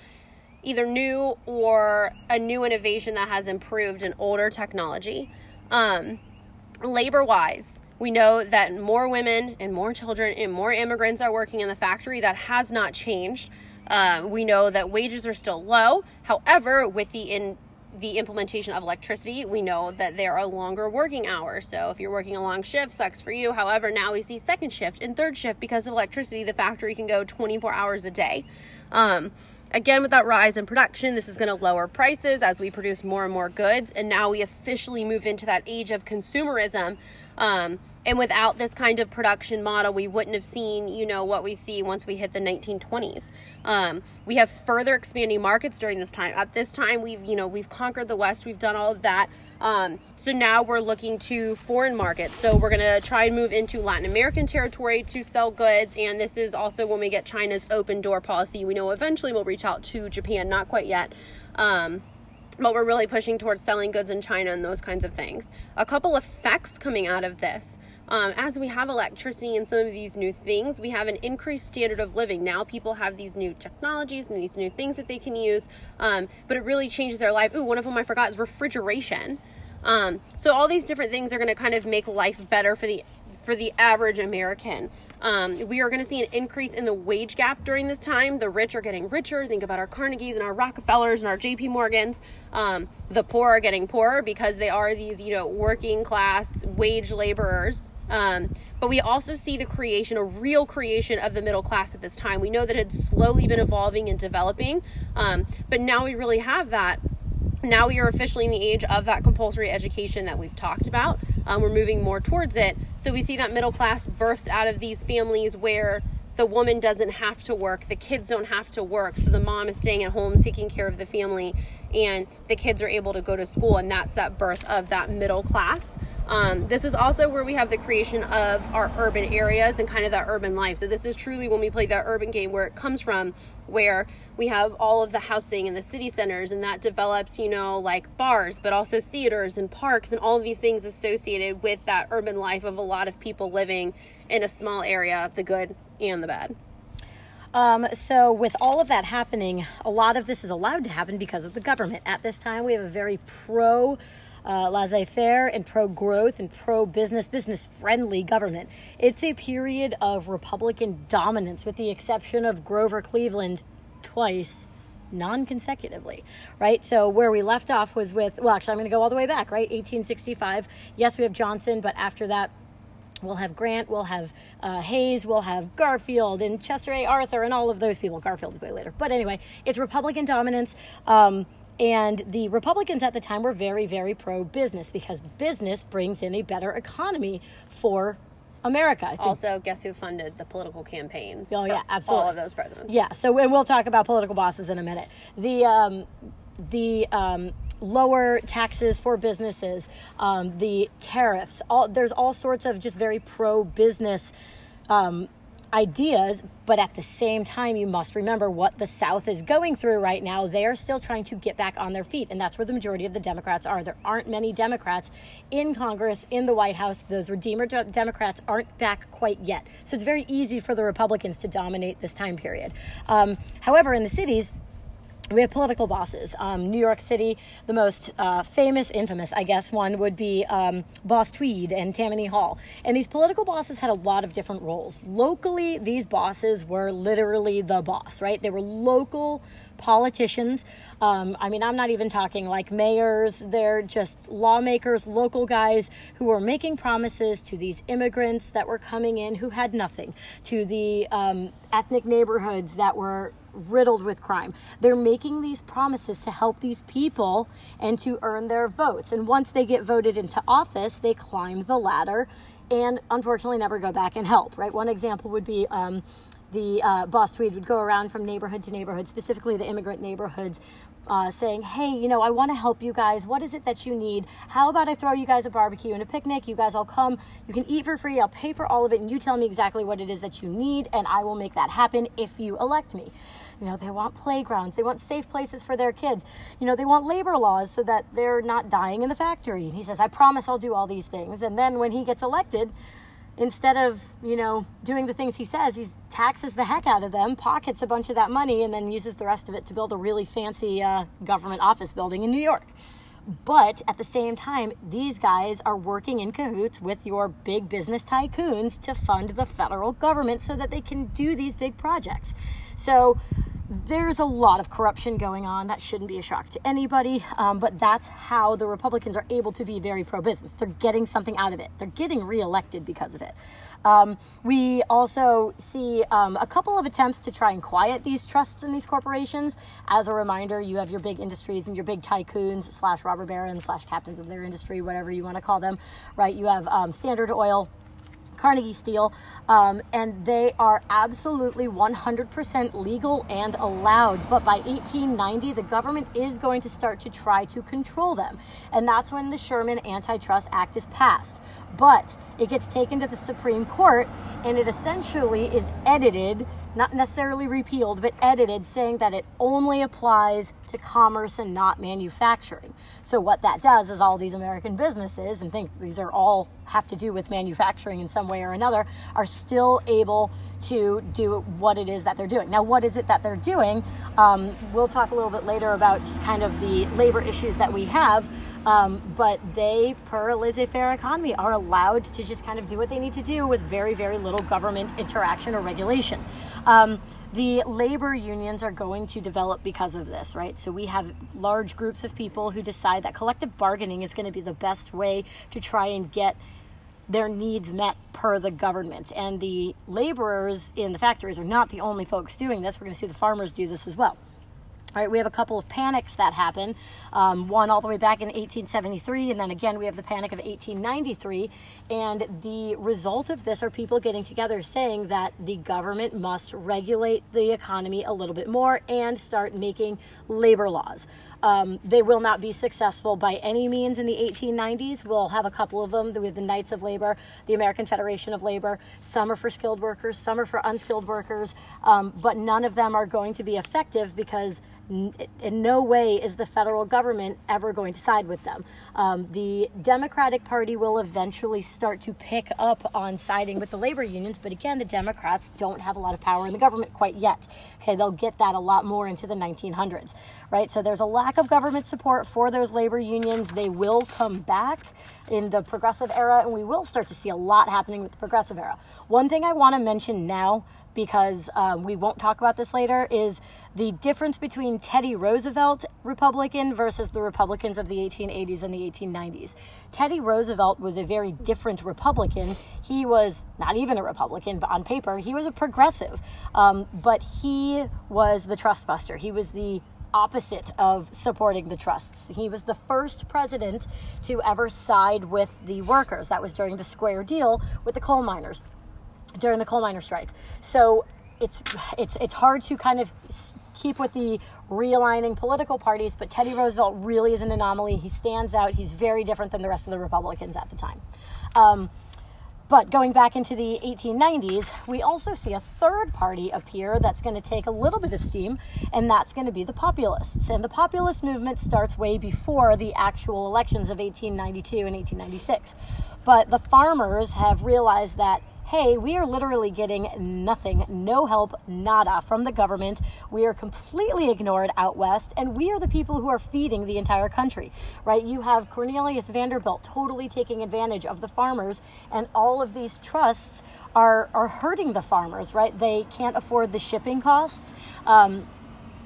either new or a new innovation that has improved an older technology. Um, labor wise, we know that more women and more children and more immigrants are working in the factory. That has not changed. Um, we know that wages are still low. However, with the in the implementation of electricity, we know that there are longer working hours. So if you're working a long shift, sucks for you. However, now we see second shift and third shift because of electricity. The factory can go 24 hours a day. Um, again, with that rise in production, this is going to lower prices as we produce more and more goods. And now we officially move into that age of consumerism. Um, and without this kind of production model, we wouldn't have seen, you know, what we see once we hit the 1920s. Um, we have further expanding markets during this time. At this time, we've, you know, we've conquered the West, we've done all of that. Um, so now we're looking to foreign markets. So we're going to try and move into Latin American territory to sell goods. And this is also when we get China's open door policy. We know eventually we'll reach out to Japan, not quite yet. Um, but we're really pushing towards selling goods in China and those kinds of things. A couple effects coming out of this. Um, as we have electricity and some of these new things, we have an increased standard of living. Now people have these new technologies and these new things that they can use, um, but it really changes their life. Ooh, one of them I forgot is refrigeration. Um, so all these different things are going to kind of make life better for the for the average American. Um, we are going to see an increase in the wage gap during this time. The rich are getting richer. Think about our Carnegies and our Rockefellers and our JP Morgans. Um, the poor are getting poorer because they are these, you know, working class wage laborers. Um, but we also see the creation, a real creation of the middle class at this time. We know that it's slowly been evolving and developing, um, but now we really have that now we are officially in the age of that compulsory education that we've talked about. Um, we're moving more towards it. So we see that middle class birthed out of these families where the woman doesn't have to work, the kids don't have to work. So the mom is staying at home taking care of the family, and the kids are able to go to school. And that's that birth of that middle class. Um, this is also where we have the creation of our urban areas and kind of that urban life. So this is truly when we play that urban game where it comes from, where we have all of the housing and the city centers and that develops, you know, like bars, but also theaters and parks and all of these things associated with that urban life of a lot of people living in a small area, the good and the bad. Um, so, with all of that happening, a lot of this is allowed to happen because of the government. At this time, we have a very pro uh, laissez faire and pro growth and pro business, business friendly government. It's a period of Republican dominance, with the exception of Grover Cleveland twice non consecutively, right? So where we left off was with, well, actually, I'm going to go all the way back, right? 1865. Yes, we have Johnson, but after that, we'll have Grant, we'll have uh, Hayes, we'll have Garfield and Chester A. Arthur and all of those people. Garfield is way later. But anyway, it's Republican dominance. Um, and the Republicans at the time were very, very pro business because business brings in a better economy for America. also, guess who funded the political campaigns? Oh yeah, absolutely. All of those presidents. Yeah. So and we'll talk about political bosses in a minute. The um, the um, lower taxes for businesses, um, the tariffs. All there's all sorts of just very pro business um, ideas, but at the same time, you must remember what the South is going through right now. They are still trying to get back on their feet, and that's where the majority of the Democrats are. There aren't many Democrats in Congress, in the White House. Those Redeemer Democrats aren't back quite yet. So it's very easy for the Republicans to dominate this time period. Um, however, in the cities, we have political bosses. Um, New York City, the most uh, famous, infamous, I guess, one would be um, Boss Tweed and Tammany Hall. And these political bosses had a lot of different roles. Locally, these bosses were literally the boss, right? They were local politicians. Um, I mean, I'm not even talking like mayors, they're just lawmakers, local guys who were making promises to these immigrants that were coming in who had nothing, to the um, ethnic neighborhoods that were riddled with crime. They're making these promises to help these people and to earn their votes. And once they get voted into office, they climb the ladder and unfortunately never go back and help, right? One example would be um, the uh, Boss Tweed would go around from neighborhood to neighborhood, specifically the immigrant neighborhoods, uh, saying, Hey, you know, I want to help you guys. What is it that you need? How about I throw you guys a barbecue and a picnic? You guys all come. You can eat for free. I'll pay for all of it. And you tell me exactly what it is that you need, and I will make that happen if you elect me. You know, they want playgrounds, they want safe places for their kids. You know, they want labor laws so that they're not dying in the factory. And he says, I promise I'll do all these things. And then when he gets elected, instead of you know doing the things he says he taxes the heck out of them pockets a bunch of that money and then uses the rest of it to build a really fancy uh, government office building in new york but at the same time these guys are working in cahoots with your big business tycoons to fund the federal government so that they can do these big projects so there's a lot of corruption going on. That shouldn't be a shock to anybody. Um, but that's how the Republicans are able to be very pro business. They're getting something out of it, they're getting reelected because of it. Um, we also see um, a couple of attempts to try and quiet these trusts and these corporations. As a reminder, you have your big industries and your big tycoons slash robber barons slash captains of their industry, whatever you want to call them, right? You have um, Standard Oil, Carnegie Steel, um, and they are absolutely 100% legal and allowed. But by 1890, the government is going to start to try to control them. And that's when the Sherman Antitrust Act is passed. But it gets taken to the Supreme Court and it essentially is edited not necessarily repealed, but edited, saying that it only applies to commerce and not manufacturing. So what that does is all these American businesses, and think these are all have to do with manufacturing in some way or another, are still able to do what it is that they're doing. Now, what is it that they're doing? Um, we'll talk a little bit later about just kind of the labor issues that we have. Um, but they, per laissez faire economy, are allowed to just kind of do what they need to do with very, very little government interaction or regulation. Um, the labor unions are going to develop because of this, right? So we have large groups of people who decide that collective bargaining is going to be the best way to try and get their needs met per the government. And the laborers in the factories are not the only folks doing this. We're going to see the farmers do this as well. All right, we have a couple of panics that happen. Um, one all the way back in 1873, and then again we have the panic of 1893. And the result of this are people getting together saying that the government must regulate the economy a little bit more and start making labor laws. Um, they will not be successful by any means in the 1890s. We'll have a couple of them. We have the Knights of Labor, the American Federation of Labor. Some are for skilled workers, some are for unskilled workers, um, but none of them are going to be effective because in no way is the federal government ever going to side with them. Um, the Democratic Party will eventually start to pick up on siding with the labor unions, but again, the Democrats don't have a lot of power in the government quite yet. Okay, they'll get that a lot more into the 1900s, right? So there's a lack of government support for those labor unions. They will come back in the progressive era, and we will start to see a lot happening with the progressive era. One thing I want to mention now because um, we won't talk about this later, is the difference between Teddy Roosevelt Republican versus the Republicans of the 1880s and the 1890s. Teddy Roosevelt was a very different Republican. He was not even a Republican, but on paper, he was a progressive. Um, but he was the trust buster. He was the opposite of supporting the trusts. He was the first president to ever side with the workers. That was during the square deal with the coal miners during the coal miner strike. So it's it's it's hard to kind of keep with the realigning political parties, but Teddy Roosevelt really is an anomaly. He stands out. He's very different than the rest of the Republicans at the time. Um, but going back into the 1890s, we also see a third party appear that's going to take a little bit of steam, and that's going to be the populists. And the populist movement starts way before the actual elections of 1892 and 1896. But the farmers have realized that hey, we are literally getting nothing, no help, nada from the government. We are completely ignored out west, and we are the people who are feeding the entire country, right? You have Cornelius Vanderbilt totally taking advantage of the farmers, and all of these trusts are, are hurting the farmers, right? They can't afford the shipping costs. Um,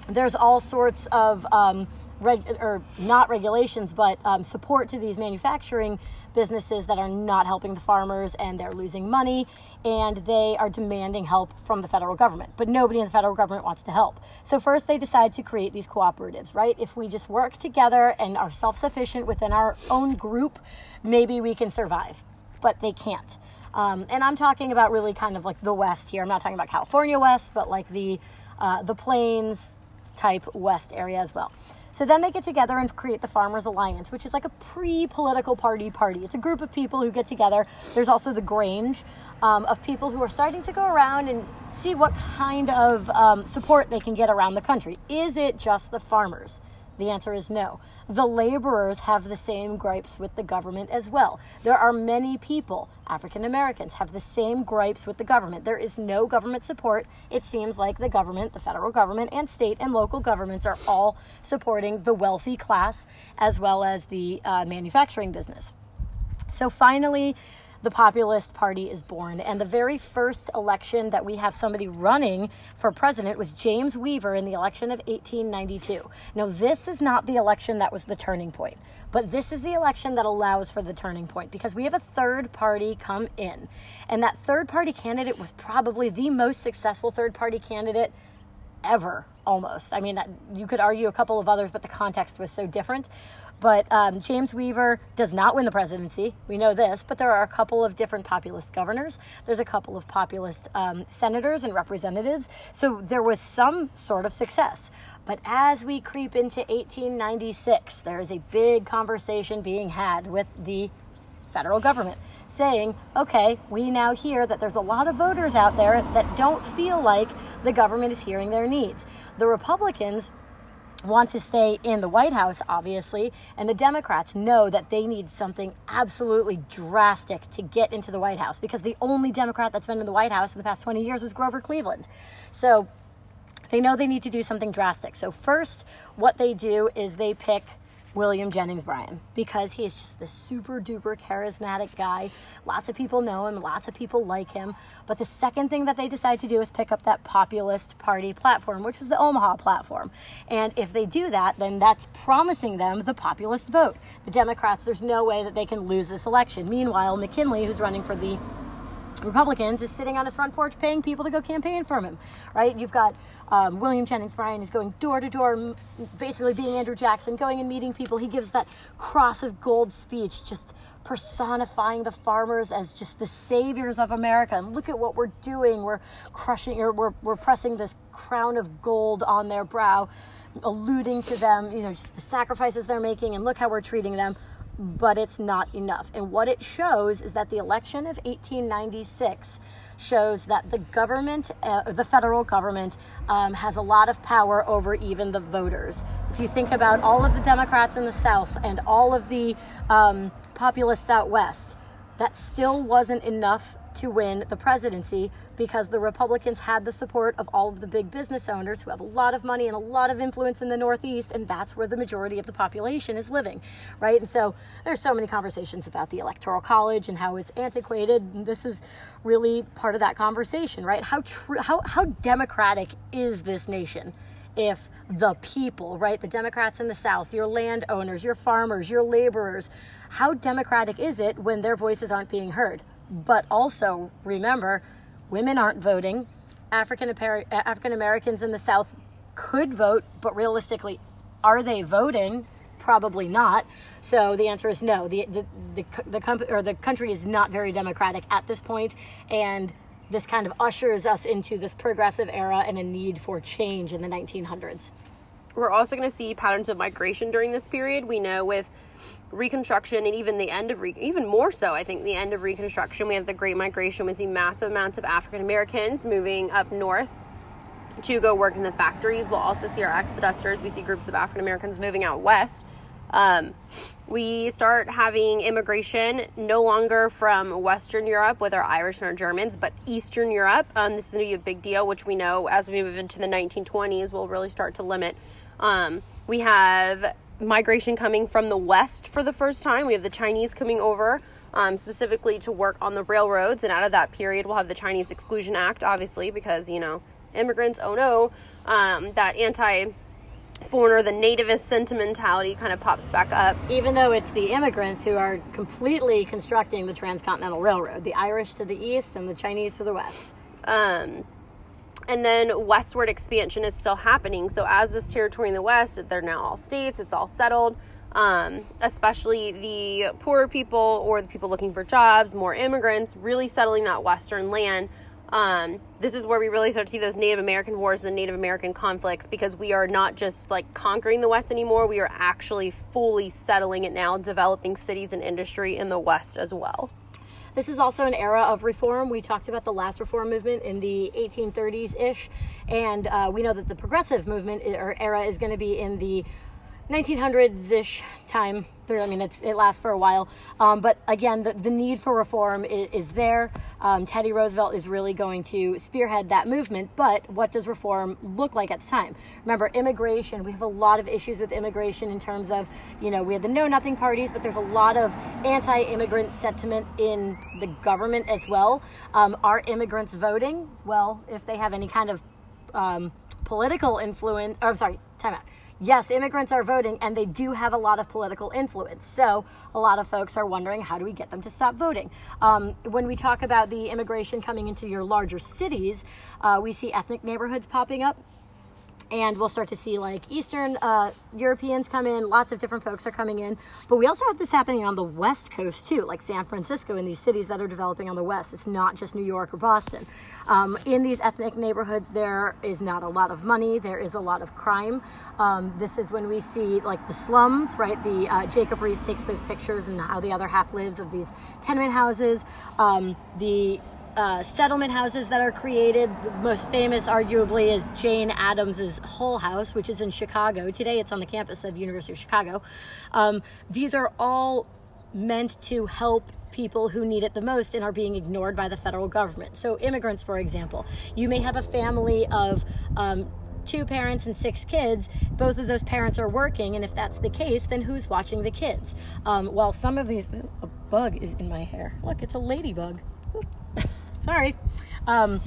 there's all sorts of um, reg- or not regulations, but um, support to these manufacturing businesses that are not helping the farmers and they're losing money and they are demanding help from the federal government. But nobody in the federal government wants to help. So, first, they decide to create these cooperatives, right? If we just work together and are self sufficient within our own group, maybe we can survive. But they can't. Um, and I'm talking about really kind of like the West here. I'm not talking about California West, but like the uh, the Plains type West area as well. So then they get together and create the Farmers Alliance, which is like a pre political party party. It's a group of people who get together. There's also the Grange um, of people who are starting to go around and see what kind of um, support they can get around the country. Is it just the farmers? The answer is no. The laborers have the same gripes with the government as well. There are many people, African Americans, have the same gripes with the government. There is no government support. It seems like the government, the federal government, and state and local governments are all supporting the wealthy class as well as the uh, manufacturing business. So finally, the Populist Party is born. And the very first election that we have somebody running for president was James Weaver in the election of 1892. Now, this is not the election that was the turning point, but this is the election that allows for the turning point because we have a third party come in. And that third party candidate was probably the most successful third party candidate ever, almost. I mean, you could argue a couple of others, but the context was so different. But um, James Weaver does not win the presidency. We know this, but there are a couple of different populist governors. There's a couple of populist um, senators and representatives. So there was some sort of success. But as we creep into 1896, there is a big conversation being had with the federal government saying, okay, we now hear that there's a lot of voters out there that don't feel like the government is hearing their needs. The Republicans want to stay in the White House, obviously, and the Democrats know that they need something absolutely drastic to get into the White House because the only Democrat that's been in the White House in the past 20 years was Grover Cleveland. So they know they need to do something drastic. So, first, what they do is they pick William Jennings Bryan because he is just this super duper charismatic guy. Lots of people know him, lots of people like him. But the second thing that they decide to do is pick up that populist party platform, which was the Omaha platform. And if they do that, then that's promising them the populist vote. The Democrats, there's no way that they can lose this election. Meanwhile, McKinley, who's running for the Republicans is sitting on his front porch paying people to go campaign for him, right? You've got um, William Jennings Bryan is going door to door, basically being Andrew Jackson, going and meeting people. He gives that cross of gold speech, just personifying the farmers as just the saviors of America. And look at what we're doing. We're crushing, or we're, we're pressing this crown of gold on their brow, alluding to them, you know, just the sacrifices they're making, and look how we're treating them but it's not enough. And what it shows is that the election of 1896 shows that the government, uh, the federal government, um, has a lot of power over even the voters. If you think about all of the Democrats in the South and all of the um, populists out West, that still wasn't enough to win the presidency because the Republicans had the support of all of the big business owners who have a lot of money and a lot of influence in the Northeast, and that's where the majority of the population is living, right? And so there's so many conversations about the Electoral College and how it's antiquated. And this is really part of that conversation, right? How true, how how democratic is this nation? If the people, right, the Democrats in the South, your landowners, your farmers, your laborers, how democratic is it when their voices aren't being heard? But also remember, women aren't voting. African uh, African Americans in the South could vote, but realistically, are they voting? Probably not. So the answer is no. The the the, the company or the country is not very democratic at this point, and this kind of ushers us into this progressive era and a need for change in the 1900s. We're also going to see patterns of migration during this period. We know with Reconstruction and even the end of Re- even more so, I think the end of Reconstruction, we have the Great Migration. We see massive amounts of African Americans moving up north to go work in the factories. We'll also see our exodusters. We see groups of African Americans moving out west. Um, we start having immigration no longer from Western Europe with our Irish and our Germans, but Eastern Europe. Um, this is going to be a big deal, which we know as we move into the 1920s we'll really start to limit. Um, we have migration coming from the west for the first time. We have the Chinese coming over um, specifically to work on the railroads, and out of that period, we'll have the Chinese Exclusion Act, obviously, because you know immigrants. Oh no, um, that anti foreigner, the nativist sentimentality kind of pops back up. Even though it's the immigrants who are completely constructing the Transcontinental Railroad, the Irish to the east and the Chinese to the west. Um, and then westward expansion is still happening. So as this territory in the west, they're now all states, it's all settled. Um, especially the poorer people or the people looking for jobs, more immigrants, really settling that western land. Um, this is where we really start to see those Native American wars and Native American conflicts because we are not just like conquering the West anymore. We are actually fully settling it now, developing cities and industry in the West as well. This is also an era of reform. We talked about the last reform movement in the 1830s ish, and uh, we know that the progressive movement or era is going to be in the 1900s ish time through. I mean, it's, it lasts for a while. Um, but again, the, the need for reform is, is there. Um, Teddy Roosevelt is really going to spearhead that movement. But what does reform look like at the time? Remember, immigration, we have a lot of issues with immigration in terms of, you know, we have the Know Nothing parties, but there's a lot of anti immigrant sentiment in the government as well. Um, are immigrants voting? Well, if they have any kind of um, political influence, or I'm sorry, time out yes, immigrants are voting and they do have a lot of political influence. So a lot of folks are wondering how do we get them to stop voting? Um, when we talk about the immigration coming into your larger cities, uh, we see ethnic neighborhoods popping up and we'll start to see like Eastern uh, Europeans come in. Lots of different folks are coming in, but we also have this happening on the West Coast too, like San Francisco and these cities that are developing on the West. It's not just New York or Boston. Um, in these ethnic neighborhoods, there is not a lot of money. There is a lot of crime. Um, this is when we see like the slums, right? The uh, Jacob Riis takes those pictures and how the other half lives of these tenement houses. Um, the uh, settlement houses that are created. The most famous, arguably, is Jane Addams's Hull House, which is in Chicago. Today, it's on the campus of University of Chicago. Um, these are all meant to help people who need it the most and are being ignored by the federal government. So, immigrants, for example, you may have a family of um, two parents and six kids, both of those parents are working, and if that's the case, then who's watching the kids? Um, while some of these, a bug is in my hair. Look, it's a ladybug. Sorry. Um,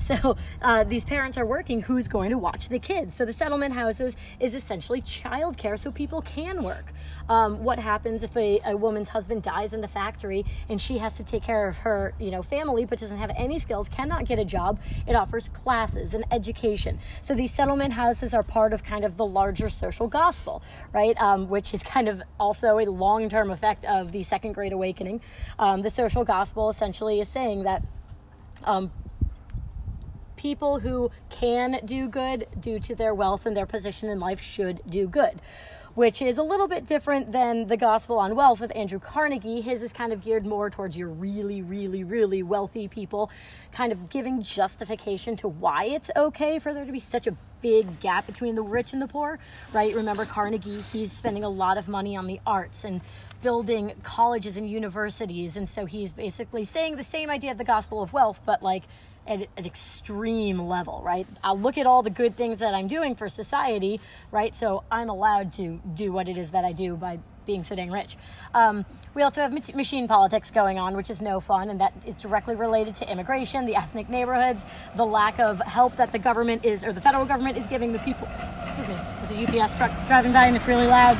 so uh, these parents are working. Who's going to watch the kids? So the settlement houses is essentially childcare, so people can work. Um, what happens if a, a, woman's husband dies in the factory and she has to take care of her, you know, family, but doesn't have any skills, cannot get a job? It offers classes and education. So these settlement houses are part of kind of the larger social gospel, right? Um, which is kind of also a long-term effect of the Second Great Awakening. Um, the social gospel essentially is saying that um, people who can do good due to their wealth and their position in life should do good which is a little bit different than the gospel on wealth with Andrew Carnegie. His is kind of geared more towards your really, really, really wealthy people, kind of giving justification to why it's okay for there to be such a big gap between the rich and the poor, right? Remember Carnegie, he's spending a lot of money on the arts and building colleges and universities. And so he's basically saying the same idea of the gospel of wealth, but like at an extreme level, right? I'll look at all the good things that I'm doing for society, right? So I'm allowed to do what it is that I do by being so dang rich. Um, we also have machine politics going on, which is no fun, and that is directly related to immigration, the ethnic neighborhoods, the lack of help that the government is, or the federal government is giving the people. Excuse me, there's a UPS truck driving by and it's really loud.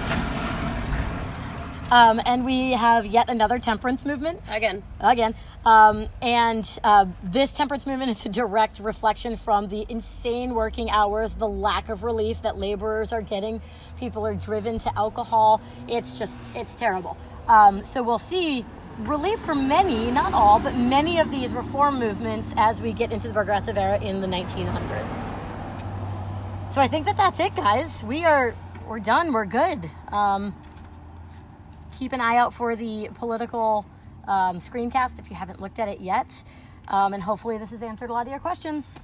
Um, and we have yet another temperance movement. Again. Again. Um, and uh, this temperance movement is a direct reflection from the insane working hours, the lack of relief that laborers are getting. People are driven to alcohol. It's just, it's terrible. Um, so we'll see relief for many, not all, but many of these reform movements as we get into the progressive era in the 1900s. So I think that that's it, guys. We are, we're done. We're good. Um, keep an eye out for the political um, screencast if you haven't looked at it yet. Um, and hopefully, this has answered a lot of your questions.